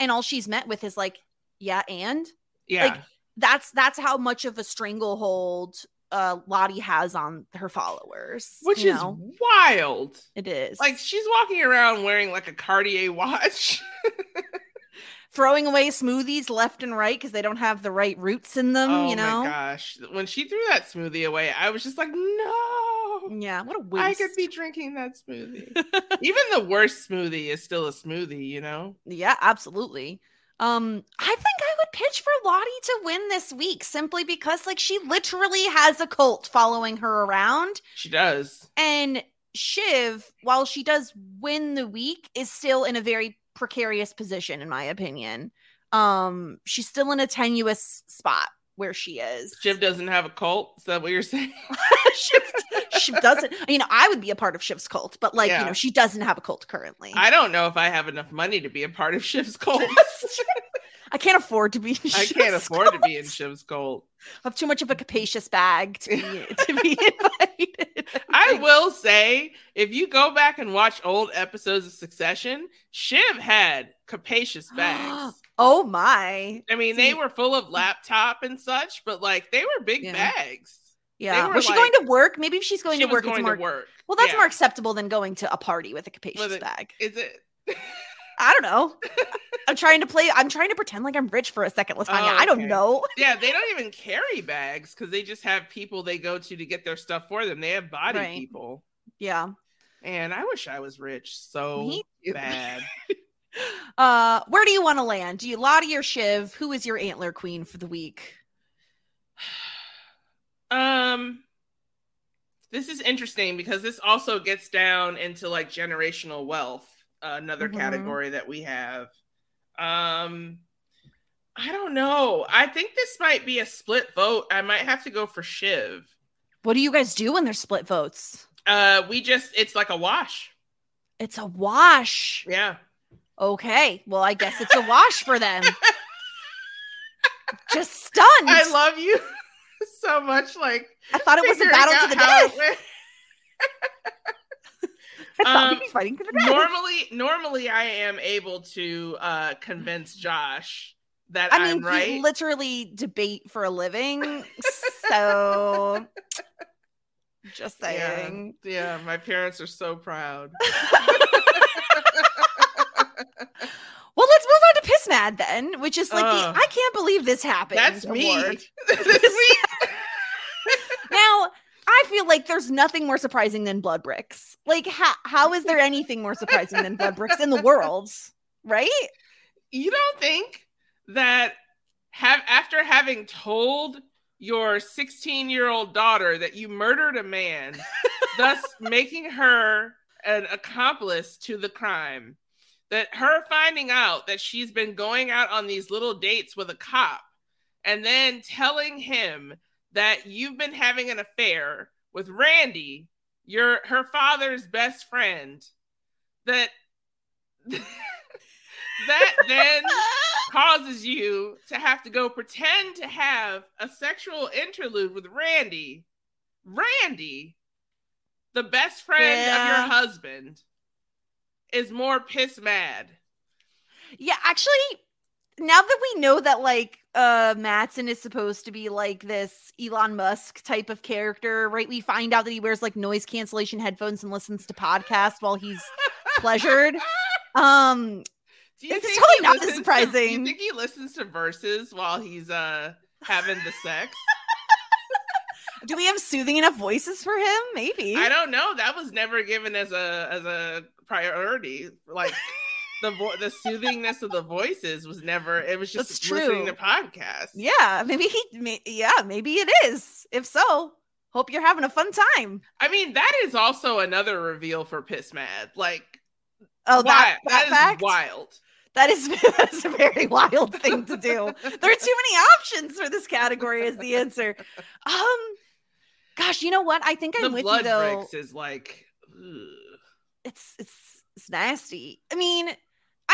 and all she's met with is like, yeah, and Yeah, Like, that's that's how much of a stranglehold uh Lottie has on her followers, which is know? wild. it is Like she's walking around wearing like a Cartier watch. [laughs] throwing away smoothies left and right because they don't have the right roots in them, oh you know. my gosh! When she threw that smoothie away, I was just like, no. Yeah, what a waste. I could be drinking that smoothie. [laughs] Even the worst smoothie is still a smoothie, you know? Yeah, absolutely. Um, I think I would pitch for Lottie to win this week simply because like she literally has a cult following her around. She does. And Shiv, while she does win the week, is still in a very precarious position, in my opinion. Um, she's still in a tenuous spot where she is. Shiv doesn't have a cult. Is that what you're saying? [laughs] Shiv, Shiv doesn't. You know, I would be a part of Shiv's cult, but like, Yeah. you know, she doesn't have a cult currently. I don't know if I have enough money to be a part of Shiv's [laughs] cult. I can't afford to be. I can't afford to be in cult. Shiv's cult. I have too much of a capacious bag to be to be [laughs] invited. I will say, if you go back and watch old episodes of Succession, Shiv had capacious [gasps] bags. oh my. I mean, they were full of laptop and such, but like they were big Yeah. bags. Yeah. Was she going to work? Maybe if she's going she to work, going it's more. to work. Well, that's Yeah. more acceptable than going to a party with a capacious bag. Is it? [laughs] I don't know. I'm trying to play. I'm trying to pretend like I'm rich for a second, LaTonya. Oh, I don't know. yeah, they don't even carry bags because they just have people they go to to get their stuff for them. They have body Right. people. Yeah. And I wish I was rich so Me bad. [laughs] [laughs] Uh, where do you want to land? Do you Lottie or Shiv? Who is your antler queen for the week? [sighs] Um, this is interesting because this also gets down into like generational wealth, another Mhm. category that we have. Um, I don't know. I think this might be a split vote. I might have to go for Shiv. What do you guys do when there's split votes? Uh, we just it's like a wash. It's a wash. Yeah. Okay. Well, I guess it's a wash for them. [laughs] Just stunned. I love you [laughs] so much. Like I thought it was a battle to the death. [laughs] went. I thought um, fighting to the death. normally normally I am able to uh convince Josh that I am mean, right. literally debate for a living. [laughs] so just saying. yeah, my parents are so proud. [laughs] Well, let's move on to Piss Mad then, which is like Ugh. the I can't believe this happened. That's me. [laughs] this week. I feel like there's nothing more surprising than blood bricks. Like, how how is there anything more surprising than blood bricks in the [laughs] world? Right? You don't think that have after having told your 16 year old daughter that you murdered a man, [laughs] thus making her an accomplice to the crime, that her finding out that she's been going out on these little dates with a cop and then telling him that you've been having an affair with Randy, your her father's best friend, that [laughs] that then [laughs] causes you to have to go pretend to have a sexual interlude with Randy. Randy, the best friend of your husband, is more piss mad. Yeah, actually, now that we know that like uh Matsson is supposed to be like this Elon Musk type of character, right? We find out that he wears like noise cancellation headphones and listens to podcasts while he's pleasured. [laughs] Um It's totally not to- do surprising. you think he listens to Versus while he's uh having the sex? [laughs] do we have soothing enough voices for him? Maybe. I don't know. That was never given as a as a priority. Like the vo- the soothingness of the voices was never. It was just That's listening to podcasts. Yeah, maybe he may, yeah, maybe it is. If so, hope you're having a fun time. I mean, that is also another reveal for Piss Mad. Like, Oh, that, wi- that, is wild. That is [laughs] that is a very wild thing to do. There are too many options for this category as the answer. Um gosh, you know what? I think I'm the with blood you though. bricks is like, ugh. It's it's it's nasty. I mean,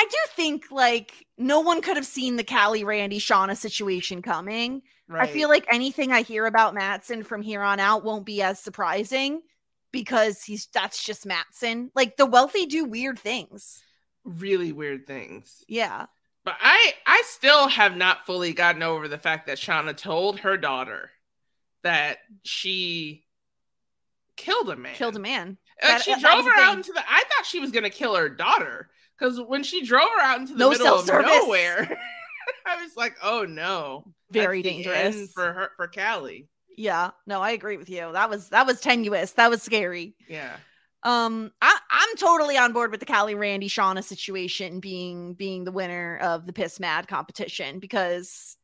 I do think like no one could have seen the Callie Randy Shauna situation coming. right. I feel like anything I hear about Matsson from here on out won't be as surprising because he's that's just Matsson. Like the wealthy do weird things. really weird things. Yeah. But I I still have not fully gotten over the fact that Shauna told her daughter that she killed a man. Killed a man. Like That- she drove her out thing. into the. I thought she was gonna kill her daughter because when she drove her out into the No middle of nowhere, [laughs] I was like, "Oh no, That's Very the dangerous. for her for Callie." Yeah, no, I agree with you. That was that was tenuous. That was scary. Yeah, Um, I, I'm totally on board with the Callie Randy Shauna situation being being the winner of the Piss Mad competition because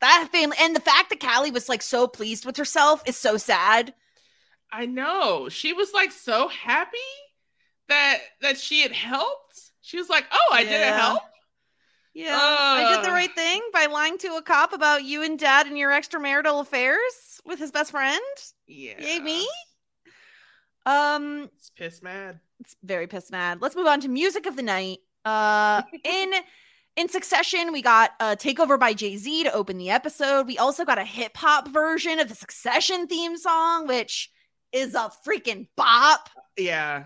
that family and the fact that Callie was like so pleased with herself is so sad. I know. She was like so happy that that she had helped. She was like, "Oh, I didn't help." Yeah, I did the right thing by lying to a cop about you and dad and your extramarital affairs with his best friend. Yeah, Yay me. Um, It's piss mad. it's very piss mad. Let's move on to music of the night. Uh, [laughs] in in succession, we got a takeover by Jay Z to open the episode. We also got a hip hop version of the Succession theme song, which is a freaking bop. Yeah,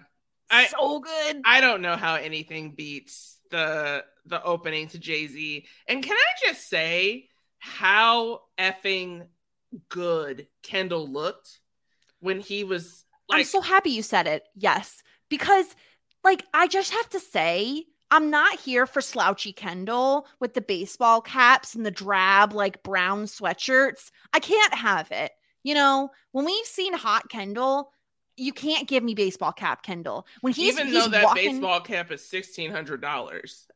I- so good. I don't know how anything beats the the opening to Jay Z. And can I just say how effing good Kendall looked when he was I'm so happy you said it. Yes, because like I just have to say. I'm not here for slouchy Kendall with the baseball caps and the drab, like brown sweatshirts. I can't have it. You know, when we've seen hot Kendall, you can't give me baseball cap Kendall. When he's even he's though that walking, baseball cap is sixteen hundred dollars.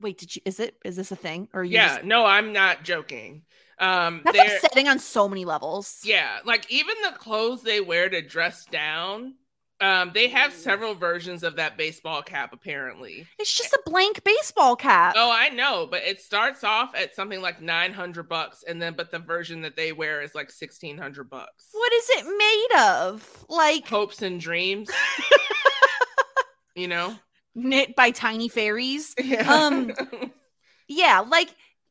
wait, did you? Is it? Is this a thing? Or you Yeah, just- no, I'm not joking. Um, that's they're- upsetting on so many levels. Yeah, like even the clothes they wear to dress down. Um, they have several versions of that baseball cap apparently. it's just a blank baseball cap. Oh, I know, but it starts off at something like 900 bucks and then but the version that they wear is like 1600 bucks. What is it made of? Like Hopes and dreams. [laughs] you know? knit by tiny fairies. [laughs] Yeah. Um, Yeah, like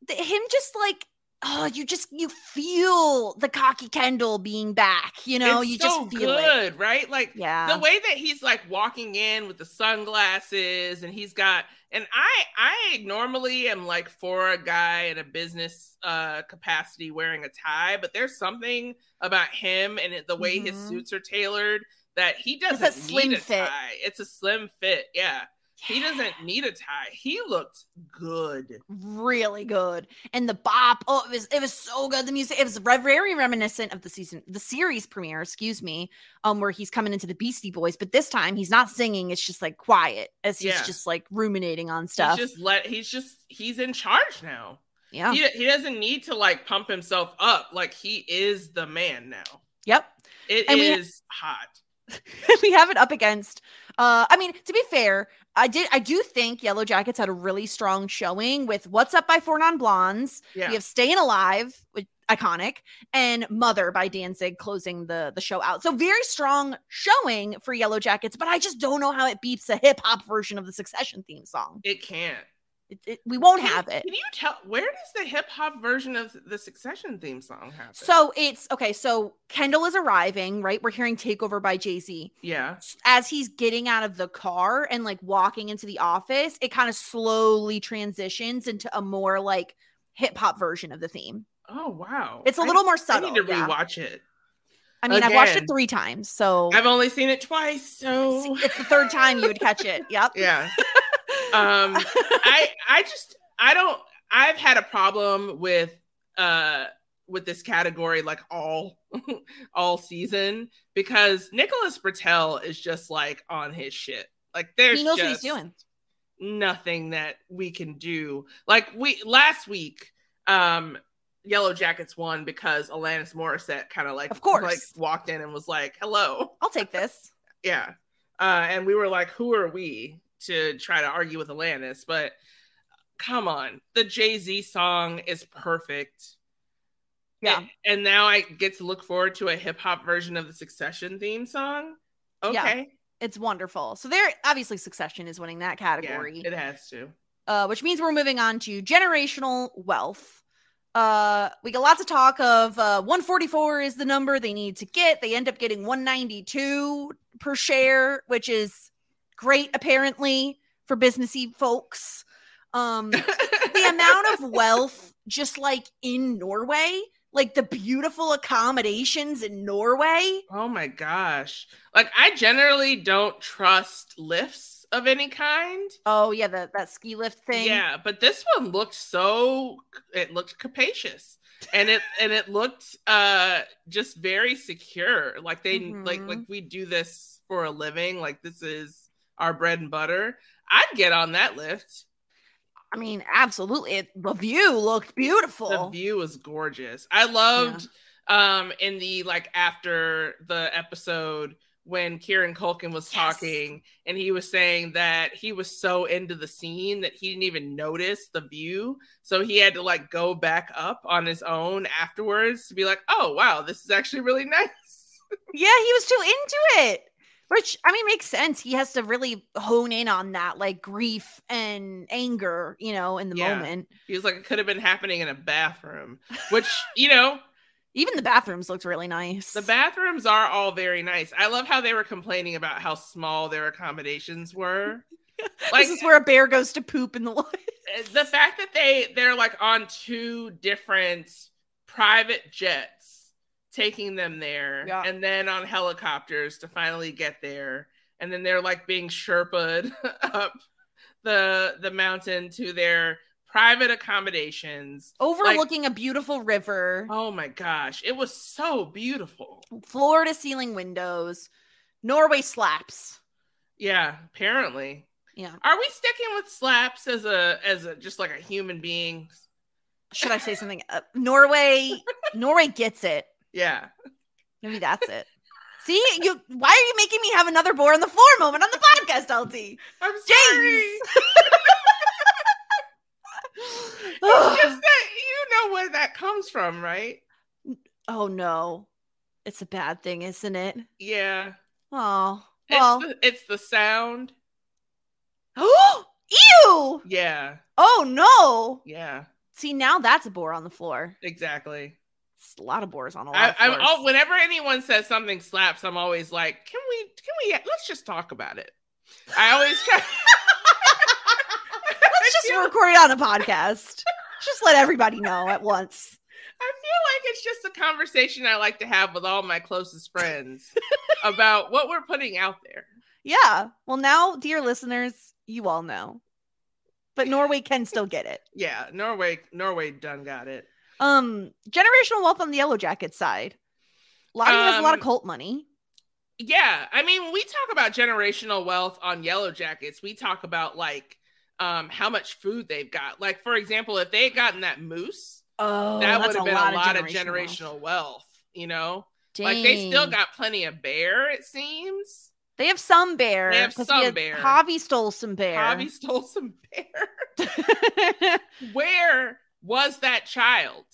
him just like oh, you just you feel the cocky Kendall being back, you know, It's you so just feel it. good, right? Like Yeah. the way that he's like walking in with the sunglasses and he's got and I I normally am like for a guy in a business uh capacity wearing a tie, but there's something about him and the way his Mhm. suits are tailored that he It's a doesn't slim need a fit. tie. It's a slim fit, yeah. He doesn't need a tie. He looked good. really good. And the bop, oh, it was it was so good. The music, it was re- very reminiscent of the season, the series premiere, excuse me, um, where he's coming into the Beastie Boys, but this time he's not singing, it's just like quiet as he's Yeah. just like ruminating on stuff. He's just let he's just he's in charge now. yeah. He, he doesn't need to like pump himself up. Like he is the man now. Yep. It And we- is hot. [laughs] we have it up against uh i mean to be fair i did i do think Yellowjackets had a really strong showing with what's up by four non blondes Yeah. we have staying alive which iconic and mother by danzig closing the the show out so very strong showing for Yellowjackets but i just don't know how it beats a hip-hop version of the succession theme song It can't. It- it- we won't Can- have it Can you tell where does the hip hop version of the Succession theme song happen? so it's okay so kendall is arriving right we're hearing takeover by jay-z yeah, as he's getting out of the car and like walking into the office, it kind of slowly transitions into a more like hip hop version of the theme. oh wow, It's a I- little more I subtle. need to yeah. rewatch it. I mean, I've watched it three times, so I've only seen it twice, so it's the third time you would catch it. [laughs] Yep. yeah. Um, [laughs] I I just I don't. I've had a problem with uh with this category like all [laughs] all season because Nicholas Britell is just like on his shit. Like there's he knows just what he's doing. nothing that we can do. Like we last week, um, Yellowjackets won because Alanis Morissette kind of like Of course. like walked in and was like, "Hello." I'll take this. [laughs] Yeah. Uh, and we were like, who are we to try to argue with Alanis? But come on, the Jay Z song is perfect. Yeah. And, and now I get to look forward to a hip hop version of the Succession theme song. Yeah. Okay. It's wonderful. So there, obviously, Succession is winning that Yeah, category. it has to. uh, which means we're moving on to generational wealth. Uh, we get lots of talk of uh, 144 is the number they need to get. They end up getting 192 per share, which is great apparently for businessy folks. Um, [laughs] the amount of wealth just like in Norway, like the beautiful accommodations in Norway. Oh my gosh. Like, I generally don't trust lifts of any kind. Oh yeah, the, that ski lift thing. Yeah, but this one looked so it looked capacious. And it and it looked uh just very secure. Like they like Mhm. like we do this for a living, like this is our bread and butter. I'd get on that lift. I mean, absolutely. It, the view looked beautiful. The view was gorgeous. I loved um in the like after the episode when Kieran Culkin was Yes. talking and he was saying that he was so into the scene that he didn't even notice the view. So he had to like go back up on his own afterwards to be like, oh wow, this is actually really [laughs] nice. Yeah, he was too into it. Which I mean makes sense. He has to really hone in on that like grief and anger, you know, in the Yeah. moment. He was like, it could have been happening in a bathroom, which, you know, Even the bathrooms looked really nice. the bathrooms are all very nice. I love how they were complaining about how small their accommodations were. [laughs] this is where a bear goes to poop in the [laughs] the fact that they they're like on two different private jets taking them there Yeah. and then on helicopters to finally get there and then they're like being sherpa'd [laughs] up the the mountain to their private accommodations Overlooking a beautiful river, oh my gosh it was so beautiful floor to ceiling windows. Norway slaps. yeah apparently Yeah. are we sticking with slaps as a as a just like a human being Should I say something? Uh, Norway Norway gets it. Yeah Maybe that's it. See, you why are you making me have another bore on the floor moment on the podcast, LT? [laughs] i'm sorry It's [laughs] just that you know where that comes from, right? oh no. It's a bad thing, isn't it? Yeah. Oh. It's, Well, the, it's the sound. [gasps] Ew! Yeah, Oh no! yeah, See, now that's a bore on the floor. exactly. A lot of boars on a lot I, all, whenever anyone says something slaps, I'm always like, can we, can we, let's just talk about it. I always try. [laughs] Let's just record it on a podcast. just let everybody know at once. I feel like it's just a conversation I like to have with all my closest friends about what we're putting out there. Yeah. Well, now, dear listeners, you all know. But Norway can still get it. Yeah, Norway, Norway done got it. Um, generational wealth on the Yellowjacket side. Lottie has a lot of Um, cult money. Yeah, I mean, we talk about generational wealth on Yellowjackets. We talk about like um how much food they've got. Like for example, if they had gotten that moose, Oh, that would have been a lot of generational wealth. You know, like they still got plenty of bear. It seems. They have some bear. They have some had- bear. Javi stole some bear. Javi stole some bear. [laughs] Where was that child?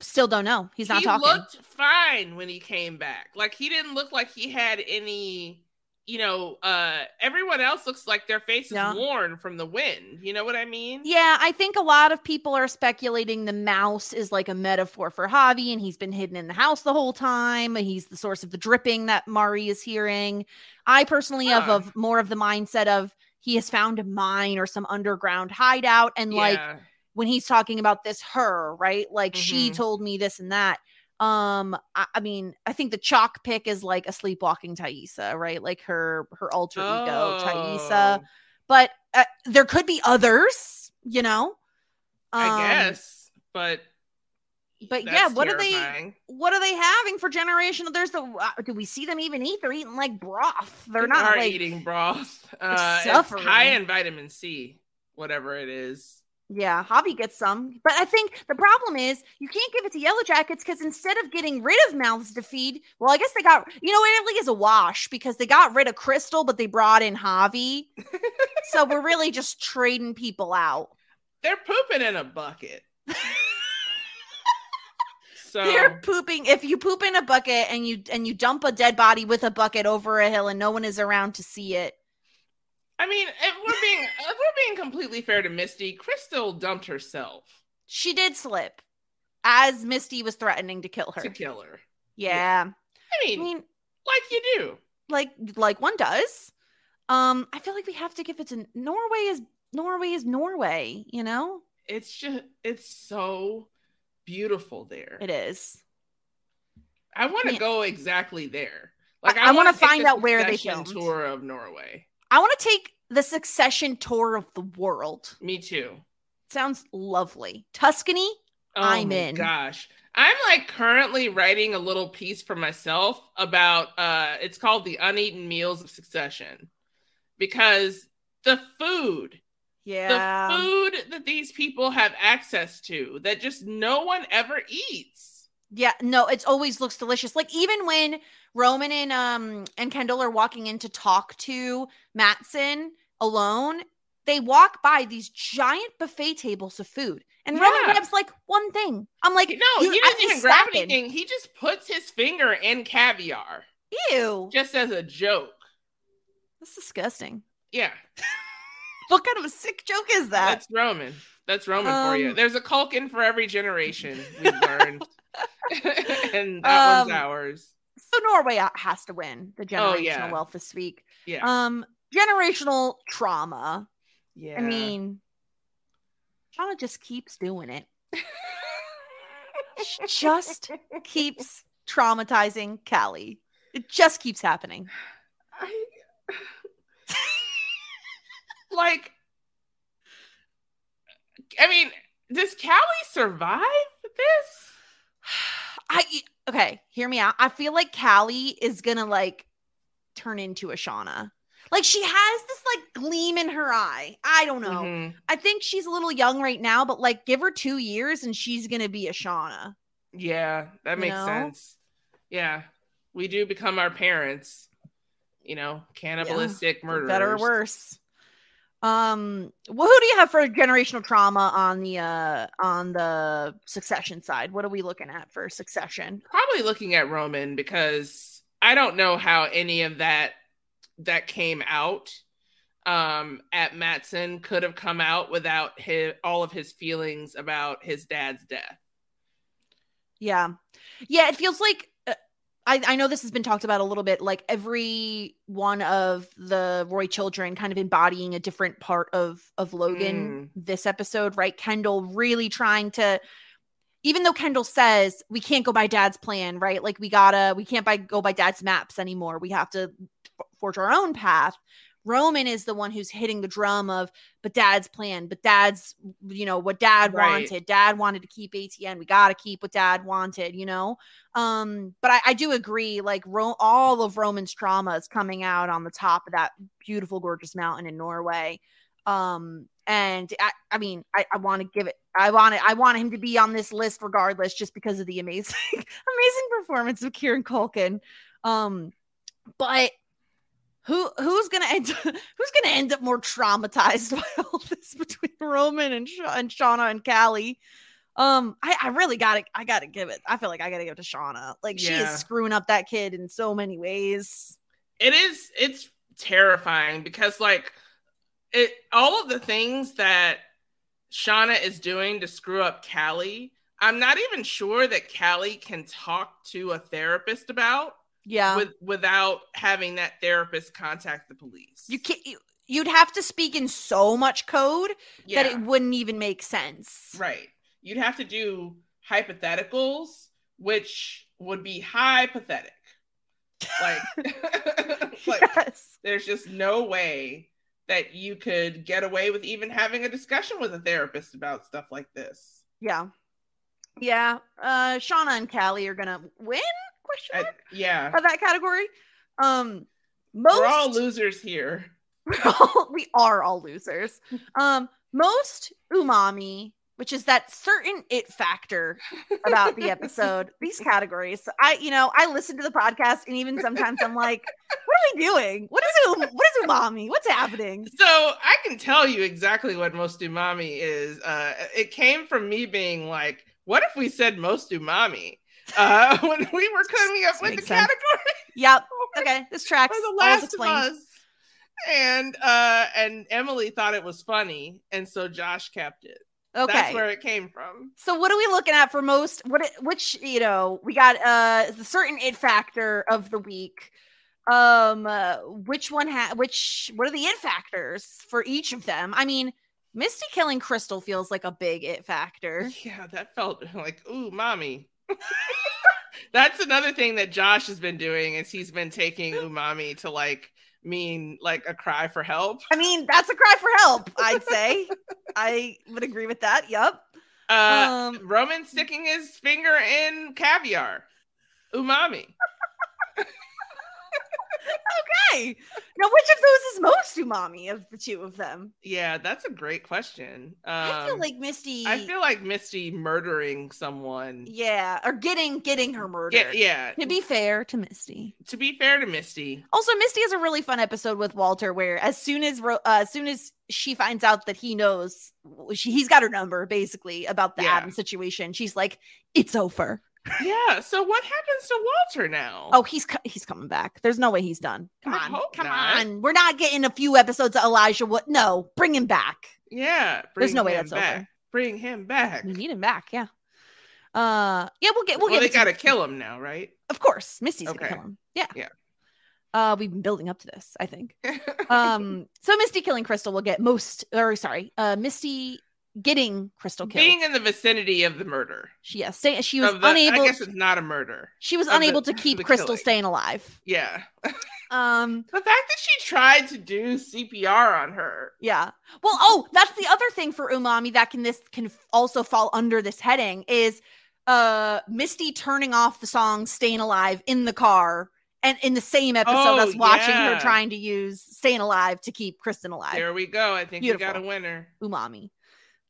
Still don't know. He's not he talking. He looked fine when he came back. Like he didn't look like he had any, you know, uh everyone else looks like their face is Yeah. worn from the wind. You know what I mean? Yeah, I think a lot of people are speculating the mouse is like a metaphor for Javi, and he's been hidden in the house the whole time. He's the source of the dripping that Mari is hearing. I personally have of more of the mindset of he has found a mine or some underground hideout, and like Yeah. When he's talking about this her, right? Like she Mhm. told me this and that. Um, I, I mean, I think the chalk pick is like a sleepwalking Taissa, right? Like her her alter ego Taissa. Oh, But uh, there could be others, you know. I Um, guess, but But yeah, what are they? What are they having for generational? There's the. Uh, do we see them even eat? They're eating like broth. They're They not like. eating broth. Uh, it's high in vitamin C, whatever it is. Yeah, Javi gets some, but I think the problem is you can't give it to Yellowjackets because instead of getting rid of mouths to feed, well, I guess they got you know it really is a wash because they got rid of Crystal, but they brought in Javi, so we're really just trading people out. They're pooping in a bucket. [laughs] so They're pooping. If you poop in a bucket and you and you dump a dead body with a bucket over a hill and no one is around to see it, I mean, if we're being if we're being completely fair to Misty, Crystal dumped herself she did slip as Misty was threatening to kill her. to kill her. yeah. I I mean, mean, like you do. like like one does. Um, I feel like we have to give it to Norway. Is Norway is Norway? You know, It's just it's so beautiful there. it is. I want to go exactly there. Like I- I wanna wanna find out where they filmed. tour of Norway. I want to take the Succession tour of the world. Me too. Sounds lovely. Tuscany. Oh I'm my in. Gosh. I'm like currently writing a little piece for myself about uh it's called The Uneaten Meals of Succession. Because the food, Yeah. the food that these people have access to that just no one ever eats. Yeah, no, it always looks delicious. Like even when Roman and um and Kendall are walking in to talk to Matsson alone, they walk by these giant buffet tables of food. And Roman grabs like one thing. I'm like, No, he doesn't even grab anything. He just puts his finger in caviar Ew. just as a joke. That's disgusting. Yeah. [laughs] What kind of a sick joke is that? That's Roman. That's Roman for you. Um, There's a Culkin for every generation, we've [laughs] learned. [laughs] and that one's Um, ours. so Norway has to win the generational Oh, yeah. wealth this week. Yeah. Um, generational trauma. yeah. I mean, Shauna just keeps doing it. Just keeps traumatizing Callie. It just keeps happening. [sighs] I, [sighs] like, I mean, does Callie survive this? [sighs] I okay, hear me out. I feel like Callie is gonna like turn into a Shauna. Like she has this like gleam in her eye. I don't know. Mhm. I think she's a little young right now, but like give her two years and she's gonna be a Shauna. Yeah, that You makes know? sense. Yeah, we do become our parents. You know, cannibalistic For murderers. better or worse. Um, well, who do you have for generational trauma on the uh on the succession side? What are we looking at for succession? Probably looking at Roman because I don't know how any of that that came out. um, at Matsson could have come out without his, all of his feelings about his dad's death. Yeah. Yeah, it feels like I, I know this has been talked about a little bit, like every one of the Roy children kind of embodying a different part of of Logan mm. this episode, right? Kendall really trying to even though Kendall says we can't go by dad's plan, right? Like we gotta, we can't by go by dad's maps anymore. We have to forge our own path. Roman is the one who's hitting the drum of, but dad's plan, but dad's, you know, what dad Right. wanted. Dad wanted to keep ATN. We got to keep what dad wanted, you know? Um, but I, I do agree, like, Ro- all of Roman's trauma is coming out on the top of that beautiful, gorgeous mountain in Norway. Um, and I, I mean, I, I want to give it, I want it, I want him to be on this list regardless, just because of the amazing, [laughs] amazing performance of Kieran Culkin. Um, but who who's gonna end [laughs] who's gonna end up more traumatized [laughs] by all this between Roman and Sha- and Shauna and Callie? Um, I, I really gotta I gotta give it. I feel like I gotta give it to Shauna. Like she is screwing up that kid in so many ways. it is it's terrifying because like it all of the things that Shauna is doing to screw up Callie, I'm not even sure that Callie can talk to a therapist about Yeah, with without having that therapist contact the police. you can't. You, you'd have to speak in so much code yeah, that it wouldn't even make sense. right. You'd have to do hypotheticals, which would be hypothetic. Like, [laughs] [laughs] like yes. there's just no way that you could get away with even having a discussion with a therapist about stuff like this. Yeah. Yeah. Uh Shauna and Callie are gonna win? Question I- yeah, of that category. Um most we're all losers here. [laughs] we are all losers. Um most umami, which is that certain it factor about the episode, [laughs] these categories. I you know, I listen to the podcast and even sometimes I'm like, what are we doing? What is um, what is umami? What's happening? So I can tell you exactly what most umami is. Uh, it came from me being like, "What if we said most umami?" [laughs] Uh, when we were coming up with the sense. category Yep. [laughs] Okay, this tracks. for the Last of. Us, and uh, and Emily thought it was funny, and so Josh kept it. Okay. That's where it came from. So what are we looking at for most what it- which you know we got uh the certain it factor of the week um uh, which one ha which what are the it factors for each of them I mean Misty killing Crystal feels like a big it factor Yeah, that felt [laughs] like, ooh, mommy. [laughs] That's another thing that Josh has been doing is he's been taking umami to like mean like a cry for help. I mean that's a cry for help I'd say I would agree with that yep Uh, um Roman sticking his finger in caviar. Umami. Okay now which of those is most umami of the two of them Yeah, that's a great question. Um, I feel like Misty I feel like Misty murdering someone. yeah or getting getting her murdered Yeah, yeah. to be fair to Misty To be fair to Misty, Also, Misty has a really fun episode with Walter where as soon as uh, as soon as she finds out that he knows she, he's got her number basically about the Yeah. Adam situation, she's like, "It's over." Yeah. So what happens to Walter now? Oh, he's co- he's coming back. There's no way he's done. Come I on, come not. on. We're not getting a few episodes of Elijah. What? No, bring him back. yeah. There's no way that's back. over. Bring him back. We need him back. Yeah. Uh, yeah, we'll get we'll, Well, get they into- got to kill him now, right? Of course, Misty's Okay. gonna kill him. Yeah. Yeah. Uh, we've been building up to this, I think. [laughs] um so misty killing crystal will get most or sorry uh misty getting crystal killed Being in the vicinity of the murder. she yes stay, she was the- unable I guess it's not a murder. she was of the- unable to [laughs] keep crystal killing. staying alive Yeah. um [laughs] The fact that she tried to do CPR on her. yeah well oh that's the other thing for umami that can this can also fall under this heading is uh misty turning off the song staying alive in the car and in the same episode Oh, us watching her trying to use staying alive to keep kristen alive There we go. I think we got a winner. umami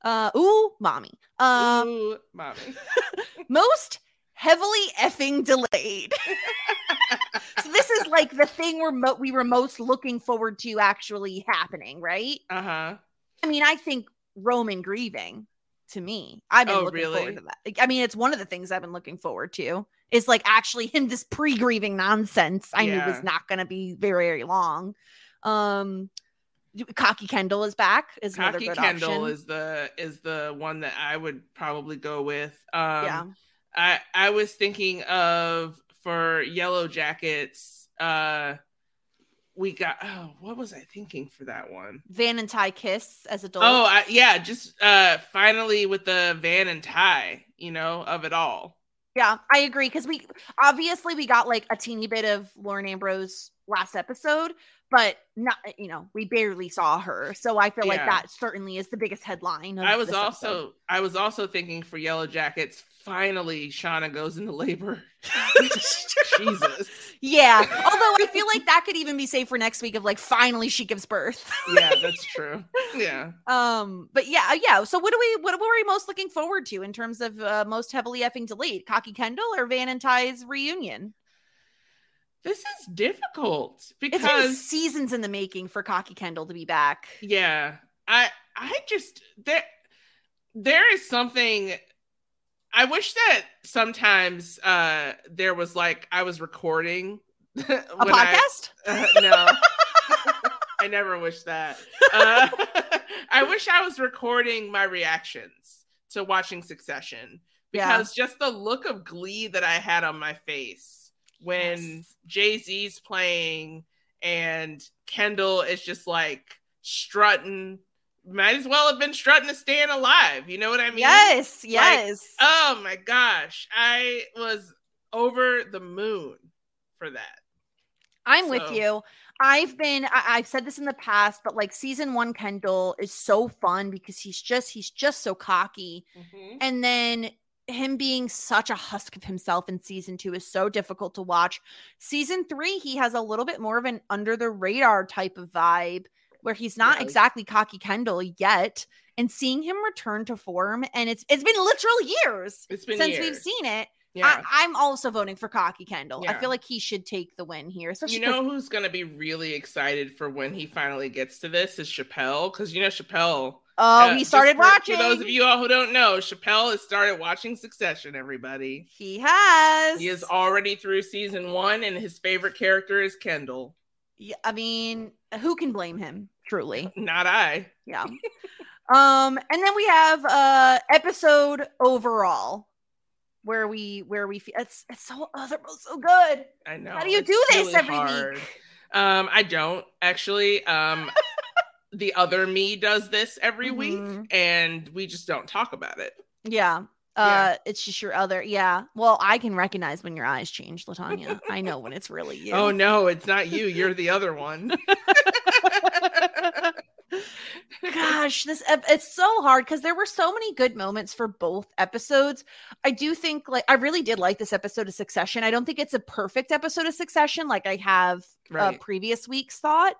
uh ooh mommy um Ooh, mommy. [laughs] most heavily effing delayed. [laughs] so this is like the thing we're mo- we were most looking forward to actually happening, right? Uh huh. I mean, I think Roman grieving to me. I've been Oh, looking really? forward to that. I mean, it's one of the things I've been looking forward to. Is like actually him this pre-grieving nonsense I knew was not going to be very very long. Um Cocky Kendall is back. Is another Cocky Kendall option. is the is the one that I would probably go with. Um, yeah. I I was thinking of for Yellowjackets. Uh, we got oh, what was I thinking for that one? Van and Tai kiss as adults. Oh, I, yeah, just uh, finally with the Van and Tai, you know, of it all. Yeah, I agree because we obviously we got like a teeny bit of Lauren Ambrose last episode, but not you know we barely saw her, so I feel like that certainly is the biggest headline. I was also episode. I was also thinking for Yellowjackets. Finally, Shauna goes into labor. [laughs] Jesus. yeah. Although I feel like that could even be safe for next week of like finally she gives birth. Yeah, that's [laughs] true. Yeah. um, but yeah, yeah. So what do we what, what are we most looking forward to in terms of uh, most heavily effing delayed? Cocky Kendall or Van and Tai's reunion? This is difficult because seasons in the making for Cocky Kendall to be back. yeah, I I just there there is something I wish that sometimes uh there was like I was recording [laughs] A when I- podcast? [laughs] Uh, no. [laughs] I never wish that. Uh, I wish I was recording my reactions to watching Succession Yeah. because just the look of glee that I had on my face when Yes. Jay Z's playing and Kendall is just like strutting. Might as well have been strutting to staying alive. You know what I mean? yes, yes. Oh my gosh. I was over the moon for that. I'm with you. I've been I, I've said this in the past, but like season one Kendall is so fun because he's just he's just so cocky. Mm-hmm. And then him being such a husk of himself in season two is so difficult to watch. Season three, he has a little bit more of an under the radar type of vibe where he's not exactly cocky Kendall yet. And seeing him return to form, and it's it's been literal years been since we've seen it. Yeah. I, I'm also voting for cocky Kendall. I feel like he should take the win here, you know who's going to be really excited for when he finally gets to this is Chappelle because you know Chappelle. Oh, uh, he started for- watching. For those of you all who don't know, Chappelle has started watching Succession. Everybody, He has. he is already through season one, and his favorite character is Kendall. Yeah, I mean, who can blame him? Truly. [laughs] Not I. Yeah. um, and then we have uh episode overall where we where we feel it's it's so oh, they're both so good. I know. How do you do this really every hard. week? Um, I don't actually. Um, [laughs] the other me does this every Mhm. week, and we just don't talk about it. Yeah. Uh Yeah. it's just your other yeah. Well, I can recognize when your eyes change, LaTonya. I know when it's really [laughs] you. Oh no, it's not you. You're the other one. [laughs] Gosh, this it's so hard because there were so many good moments for both episodes. I do think like I really did like this episode of Succession. I don't think it's a perfect episode of Succession like I have uh, previous weeks thought.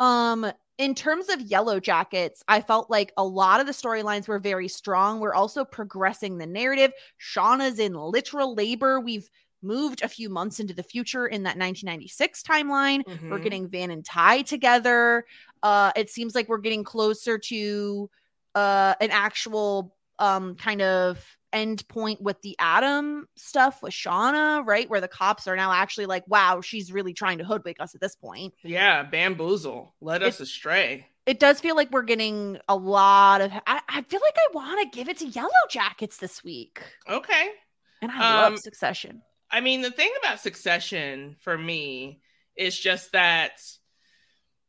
Um in terms of Yellowjackets, I felt like a lot of the storylines were very strong. We're also progressing the narrative. Shauna's in literal labor. We've moved a few months into the future in that 1996 timeline. We're Mhm. getting Van and Tai together. Uh, it seems like we're getting closer to uh, an actual um, kind of end point with the Adam stuff with Shauna, right? Where the cops are now actually like, wow, she's really trying to hoodwink us at this point. Yeah, bamboozle. Led us astray. It does feel like we're getting a lot of. I, I feel like I want to give it to Yellow Jackets this week. Okay. And I Um, love Succession. I mean, the thing about Succession for me is just that,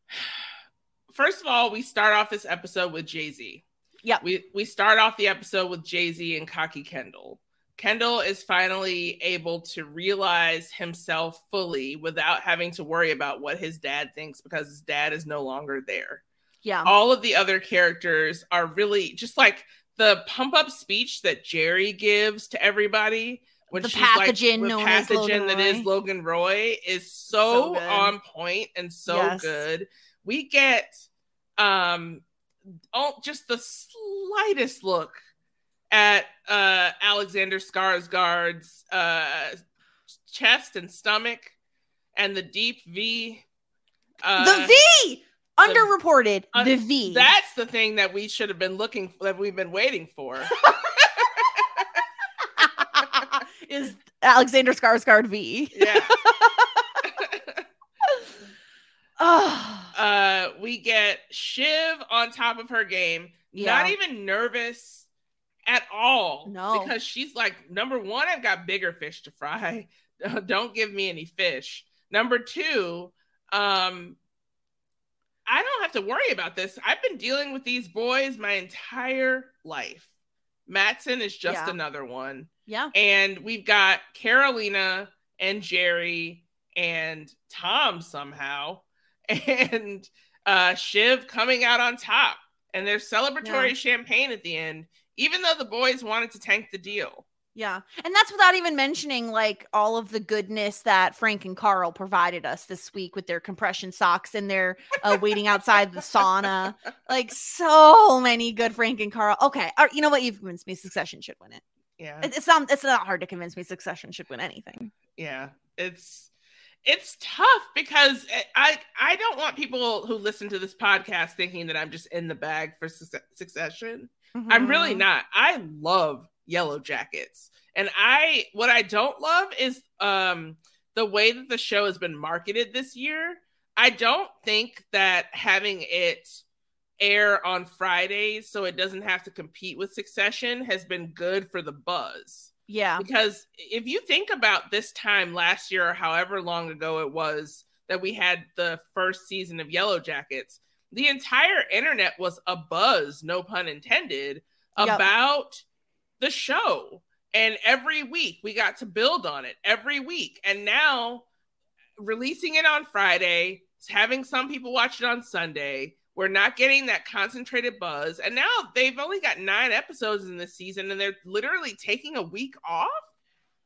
[sighs] first of all, we start off this episode with Jay Z. Yeah. We we start off the episode with Jay Z and Cocky Kendall. Kendall is finally able to realize himself fully without having to worry about what his dad thinks because his dad is no longer there. Yeah. all of the other characters are really just like the pump up speech that Gerri gives to everybody when The she's pathogen like known pathogen that is. Logan Roy is So so, on point and so Yes. good. We get um all just the slightest look at uh Alexander Skarsgård's uh chest and stomach and the deep V. Uh, the V! Underreported. un- the V. That's the thing that we should have been looking that we've been waiting for. [laughs] is Alexander Skarsgård V. yeah. Oh, [laughs] [laughs] Uh we get Shiv on top of her game, Yeah. not even nervous at all. No. Because she's like, number one, I've got bigger fish to fry. [laughs] Don't give me any fish. Number two, um, I don't have to worry about this. I've been dealing with these boys my entire life. Matsson is just Yeah. another one. Yeah. And we've got Karolina and Gerri and Tom somehow, [laughs] and uh, Shiv coming out on top. And there's celebratory Yeah. champagne at the end, even though the boys wanted to tank the deal. Yeah. And that's without even mentioning like all of the goodness that Frank and Carl provided us this week with their compression socks and their uh, waiting outside the sauna. [laughs] Like so many good Frank and Carl. Okay. right, you know what? You've convinced me Succession should win it. Yeah. It's not it's not hard to convince me Succession should win anything. yeah it's it's tough because i i don't want people who listen to this podcast thinking that i'm just in the bag for Suc- succession. I'm really Mhm. not. I love yellowjackets. And i what i don't love is um the way that the show has been marketed this year. I don't think that having it air on fridays so it doesn't have to compete with succession has been good for the buzz Yeah. because if you think about this time last year or however long ago it was that we had the first season of Yellowjackets, the entire internet was a buzz, no pun intended, Yep. about the show. And every week we got to build on it every week. And now releasing it on Friday, having some people watch it on Sunday, we're not getting that concentrated buzz. And now they've only got nine episodes in this season and they're literally taking a week off.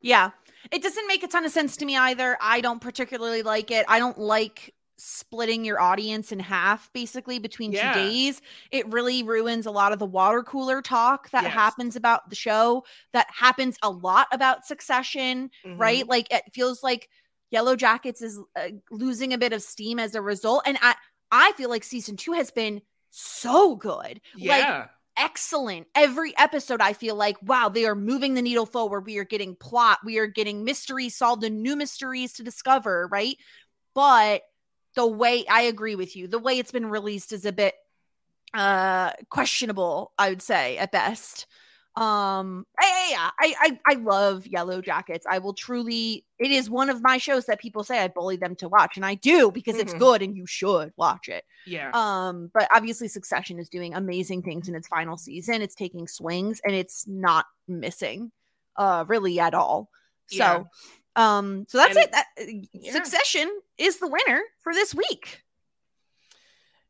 Yeah. It doesn't make a ton of sense to me either. I don't particularly like it. I don't like splitting your audience in half basically between Yeah. two days. It really ruins a lot of the water cooler talk that Yes. happens about the show, that happens a lot about Succession, Mm-hmm. right? Like it feels like Yellowjackets is uh, losing a bit of steam as a result. And I, I feel like season two has been so good. Like Yeah. excellent. Every episode, I feel like, wow, they are moving the needle forward. We are getting plot, we are getting mysteries solved and new mysteries to discover, right? But the way I agree with you, the way it's been released is a bit uh questionable, I would say at best. Um I, yeah, I, I I love Yellowjackets. I will truly it is one of my shows that people say I bully them to watch, and I do because it's Mhm. good and you should watch it. yeah. Um, but obviously Succession is doing amazing things in its final season. It's taking swings and it's not missing uh really at all. Yeah. So um so that's And- it. That uh, yeah. Succession is the winner for this week.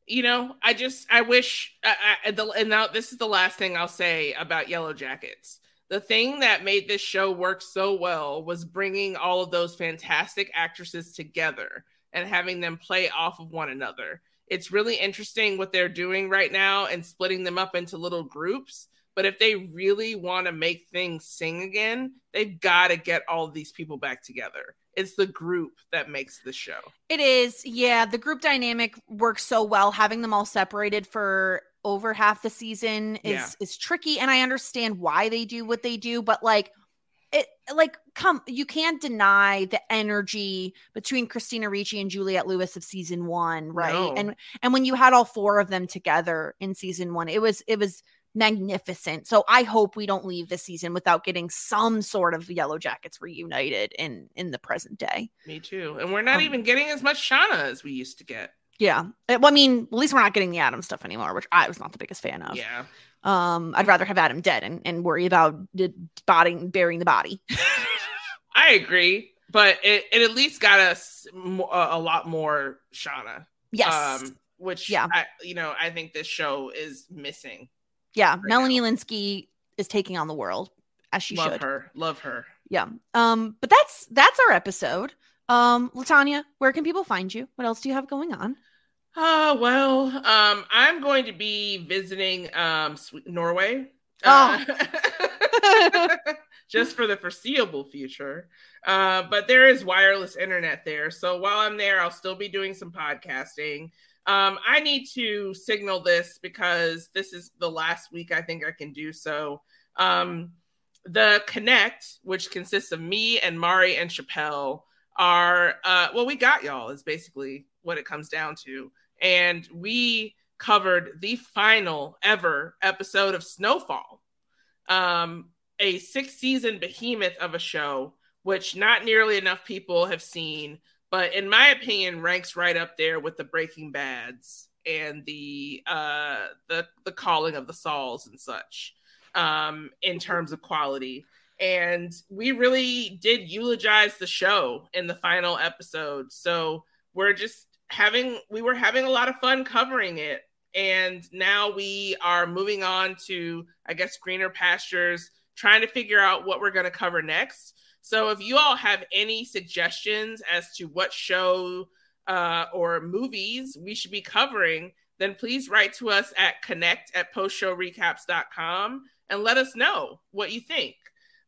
You know, I just I wish I, I, the, and now this is the last thing I'll say about Yellowjackets. The thing that made this show work so well was bringing all of those fantastic actresses together and having them play off of one another. It's really interesting what they're doing right now and splitting them up into little groups. But if they really want to make things sing again, they've got to get all these people back together. It's the group that makes the show. It is, yeah. The group dynamic works so well. Having them all separated for over half the season is Yeah. is tricky, and I understand why they do what they do, but like it like come you can't deny the energy between Christina Ricci and Juliette Lewis of season one, right? No. And and when you had all four of them together in season one, it was it was magnificent. So I hope we don't leave this season without getting some sort of Yellowjackets reunited in in the present day. Me too. And we're not Um, even getting as much Shauna as we used to get. Yeah. Uh, Well, I mean, at least we're not getting the Adam stuff anymore, which I was not the biggest fan of. Yeah. Um, I'd rather have Adam dead and, and worry about the body burying the body. [laughs] I agree, but it, it at least got us a lot more Shauna. Yes. Um, which Yeah. I, you know, I think this show is missing. Yeah. right Melanie Lynskey is taking on the world as she Love should. her. Love her. Yeah. Um, but that's that's our episode. Um, LaTonya, where can people find you? What else do you have going on? Oh well, um, I'm going to be visiting um Norway. Oh. Uh, [laughs] just for the foreseeable future. Uh, but there is wireless internet there. So while I'm there, I'll still be doing some podcasting. Um, I need to signal this because this is the last week I think I can do so. Um, the Connect, which consists of me and Mari and Chappelle, are uh, well, we got y'all is basically what it comes down to. And we covered the final ever episode of Snowfall, um, a six season behemoth of a show, which not nearly enough people have seen, but in my opinion, ranks right up there with the Breaking Bads and the uh, the the calling of the Sauls and such um, in terms of quality. And we really did eulogize the show in the final episode. So we're just having we were having a lot of fun covering it. And now we are moving on to, I guess, greener pastures, trying to figure out what we're going to cover next. So if you all have any suggestions as to what show uh, or movies we should be covering, then please write to us at connect at postshowrecaps.com and let us know what you think.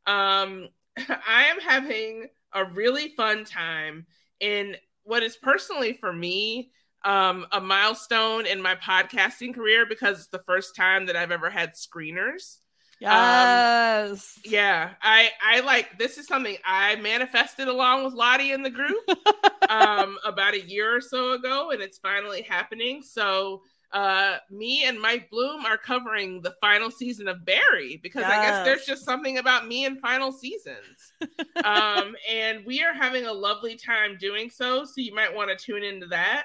Um, [laughs] I am having a really fun time in what is personally for me um, a milestone in my podcasting career because it's the first time that I've ever had screeners. Yes. Um, yeah. I I like this is something I manifested along with Lottie in the group [laughs] um about a year or so ago and it's finally happening. So uh me and Mike Bloom are covering the final season of Barry because yes. I guess there's just something about me and final seasons. [laughs] um and we are having a lovely time doing so, so you might want to tune into that.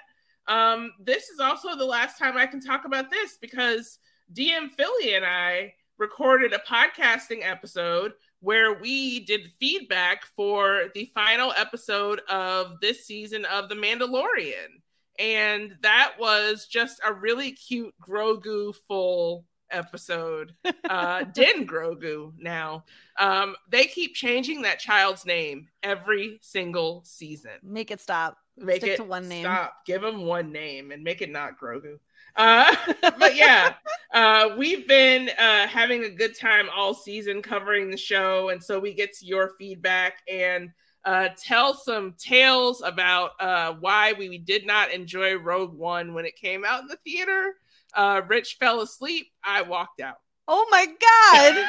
Um this is also the last time I can talk about this because DM Philly and I recorded a podcasting episode where we did feedback for the final episode of this season of The Mandalorian. And that was just a really cute Grogu full episode. Uh, [laughs] Din Grogu now. Um, they keep changing that child's name every single season. Make it stop. Make Stick it to one name. Stop. Give him one name and make it not Grogu. Uh, [laughs] but yeah, [laughs] uh, we've been uh, having a good time all season covering the show, and so we get to your feedback and uh, tell some tales about uh, why we did not enjoy Rogue One when it came out in the theater. Uh, Rich fell asleep. I walked out. Oh my god!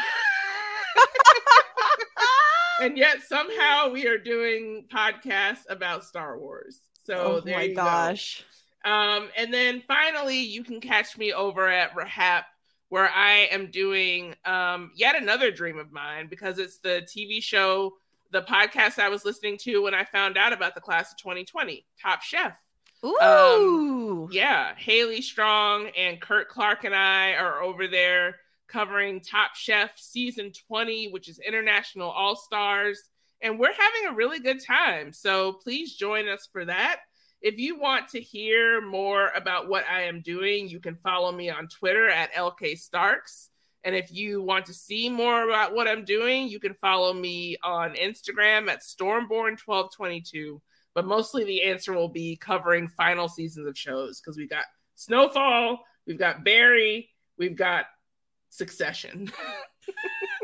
[laughs] and yet somehow we are doing podcasts about Star Wars. So oh there my you gosh. Go. Um, and then finally, you can catch me over at RHAP, where I am doing um, yet another dream of mine because it's the TV show, the podcast I was listening to when I found out about the class of 2020, Top Chef. Ooh. Um, yeah, Haley Strong and Kurt Clark and I are over there covering Top Chef season 20, which is International All Stars. And we're having a really good time. So please join us for that. If you want to hear more about what I am doing, you can follow me on Twitter at LK Starks. And if you want to see more about what I'm doing, you can follow me on Instagram at Stormborn1222. But mostly the answer will be covering final seasons of shows because we've got Snowfall, we've got Barry, we've got Succession. [laughs]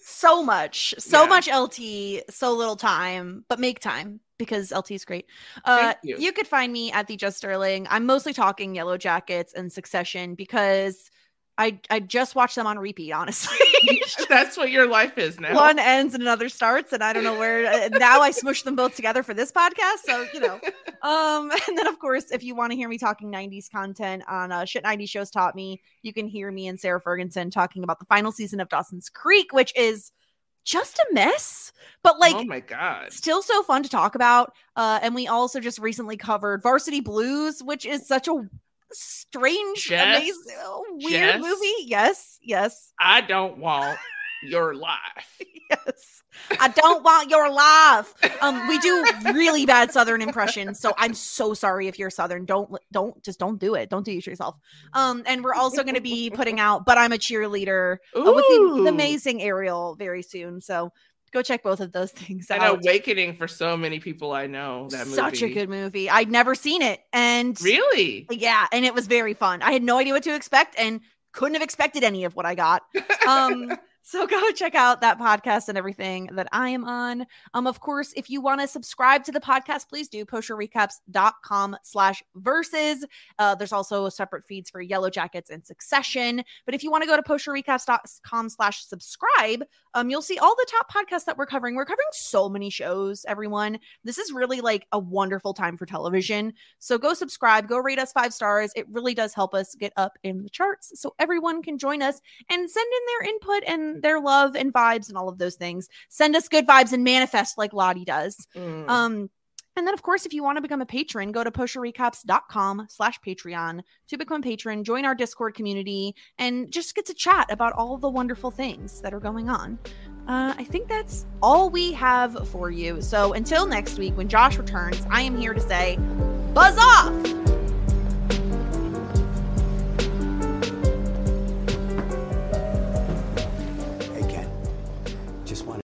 so much, so Yeah. much LT, so little time, but make time because LT is great. Uh, Thank you. could find me at the Jess Sterling. I'm mostly talking Yellowjackets and Succession because I I just watch them on repeat. Honestly, [laughs] That's what your life is now. one ends and another starts, and I don't know where. uh, now I smush them both together for this podcast, so you know. [laughs] Um, [laughs] and then of course, if you want to hear me talking '90s content on uh, shit '90s shows taught me, you can hear me and Sarah Ferguson talking about the final season of Dawson's Creek, which is just a mess, but like oh my god. still so fun to talk about. Uh, and we also just recently covered Varsity Blues, which is such a strange, Jess? amazing, uh, weird Jess? movie. Yes, yes, I don't want [laughs] your life. yes. I don't want your life. Um, we do [laughs] really bad Southern impressions, so I'm so sorry if you're Southern. Don't don't just don't do it. Don't do it to yourself. Um, and we're also going to be putting [laughs] out, but I'm a cheerleader uh, with the, the amazing Ariel very soon. So go check both of those [laughs] things An out. awakening for so many people I know. That movie. Such a good movie. I'd never seen it, and Really? yeah, and it was very fun. I had no idea what to expect, and couldn't have expected any of what I got. Um, [laughs] [laughs] So go check out that podcast and everything that I am on. Um, of course, if you want to subscribe to the podcast, please do postshowrecaps.com slash versus. Uh, there's also separate feeds for Yellowjackets and Succession. But if you want to go to postshowrecaps.com slash subscribe, um, you'll see all the top podcasts that we're covering. We're covering so many shows, everyone. This is really like a wonderful time for television. So go subscribe, go rate us five stars. It really does help us get up in the charts so everyone can join us and send in their input and their love and vibes and all of those things. Send us good vibes and manifest like Lottie does. Mm. Um, and then, of course, if you want to become a patron, go to postshowrecaps.com slash Patreon to become a patron, join our Discord community, and just get to chat about all the wonderful things that are going on. Uh, I think that's all we have for you. So until next week, when Josh returns, I am here to say, buzz off!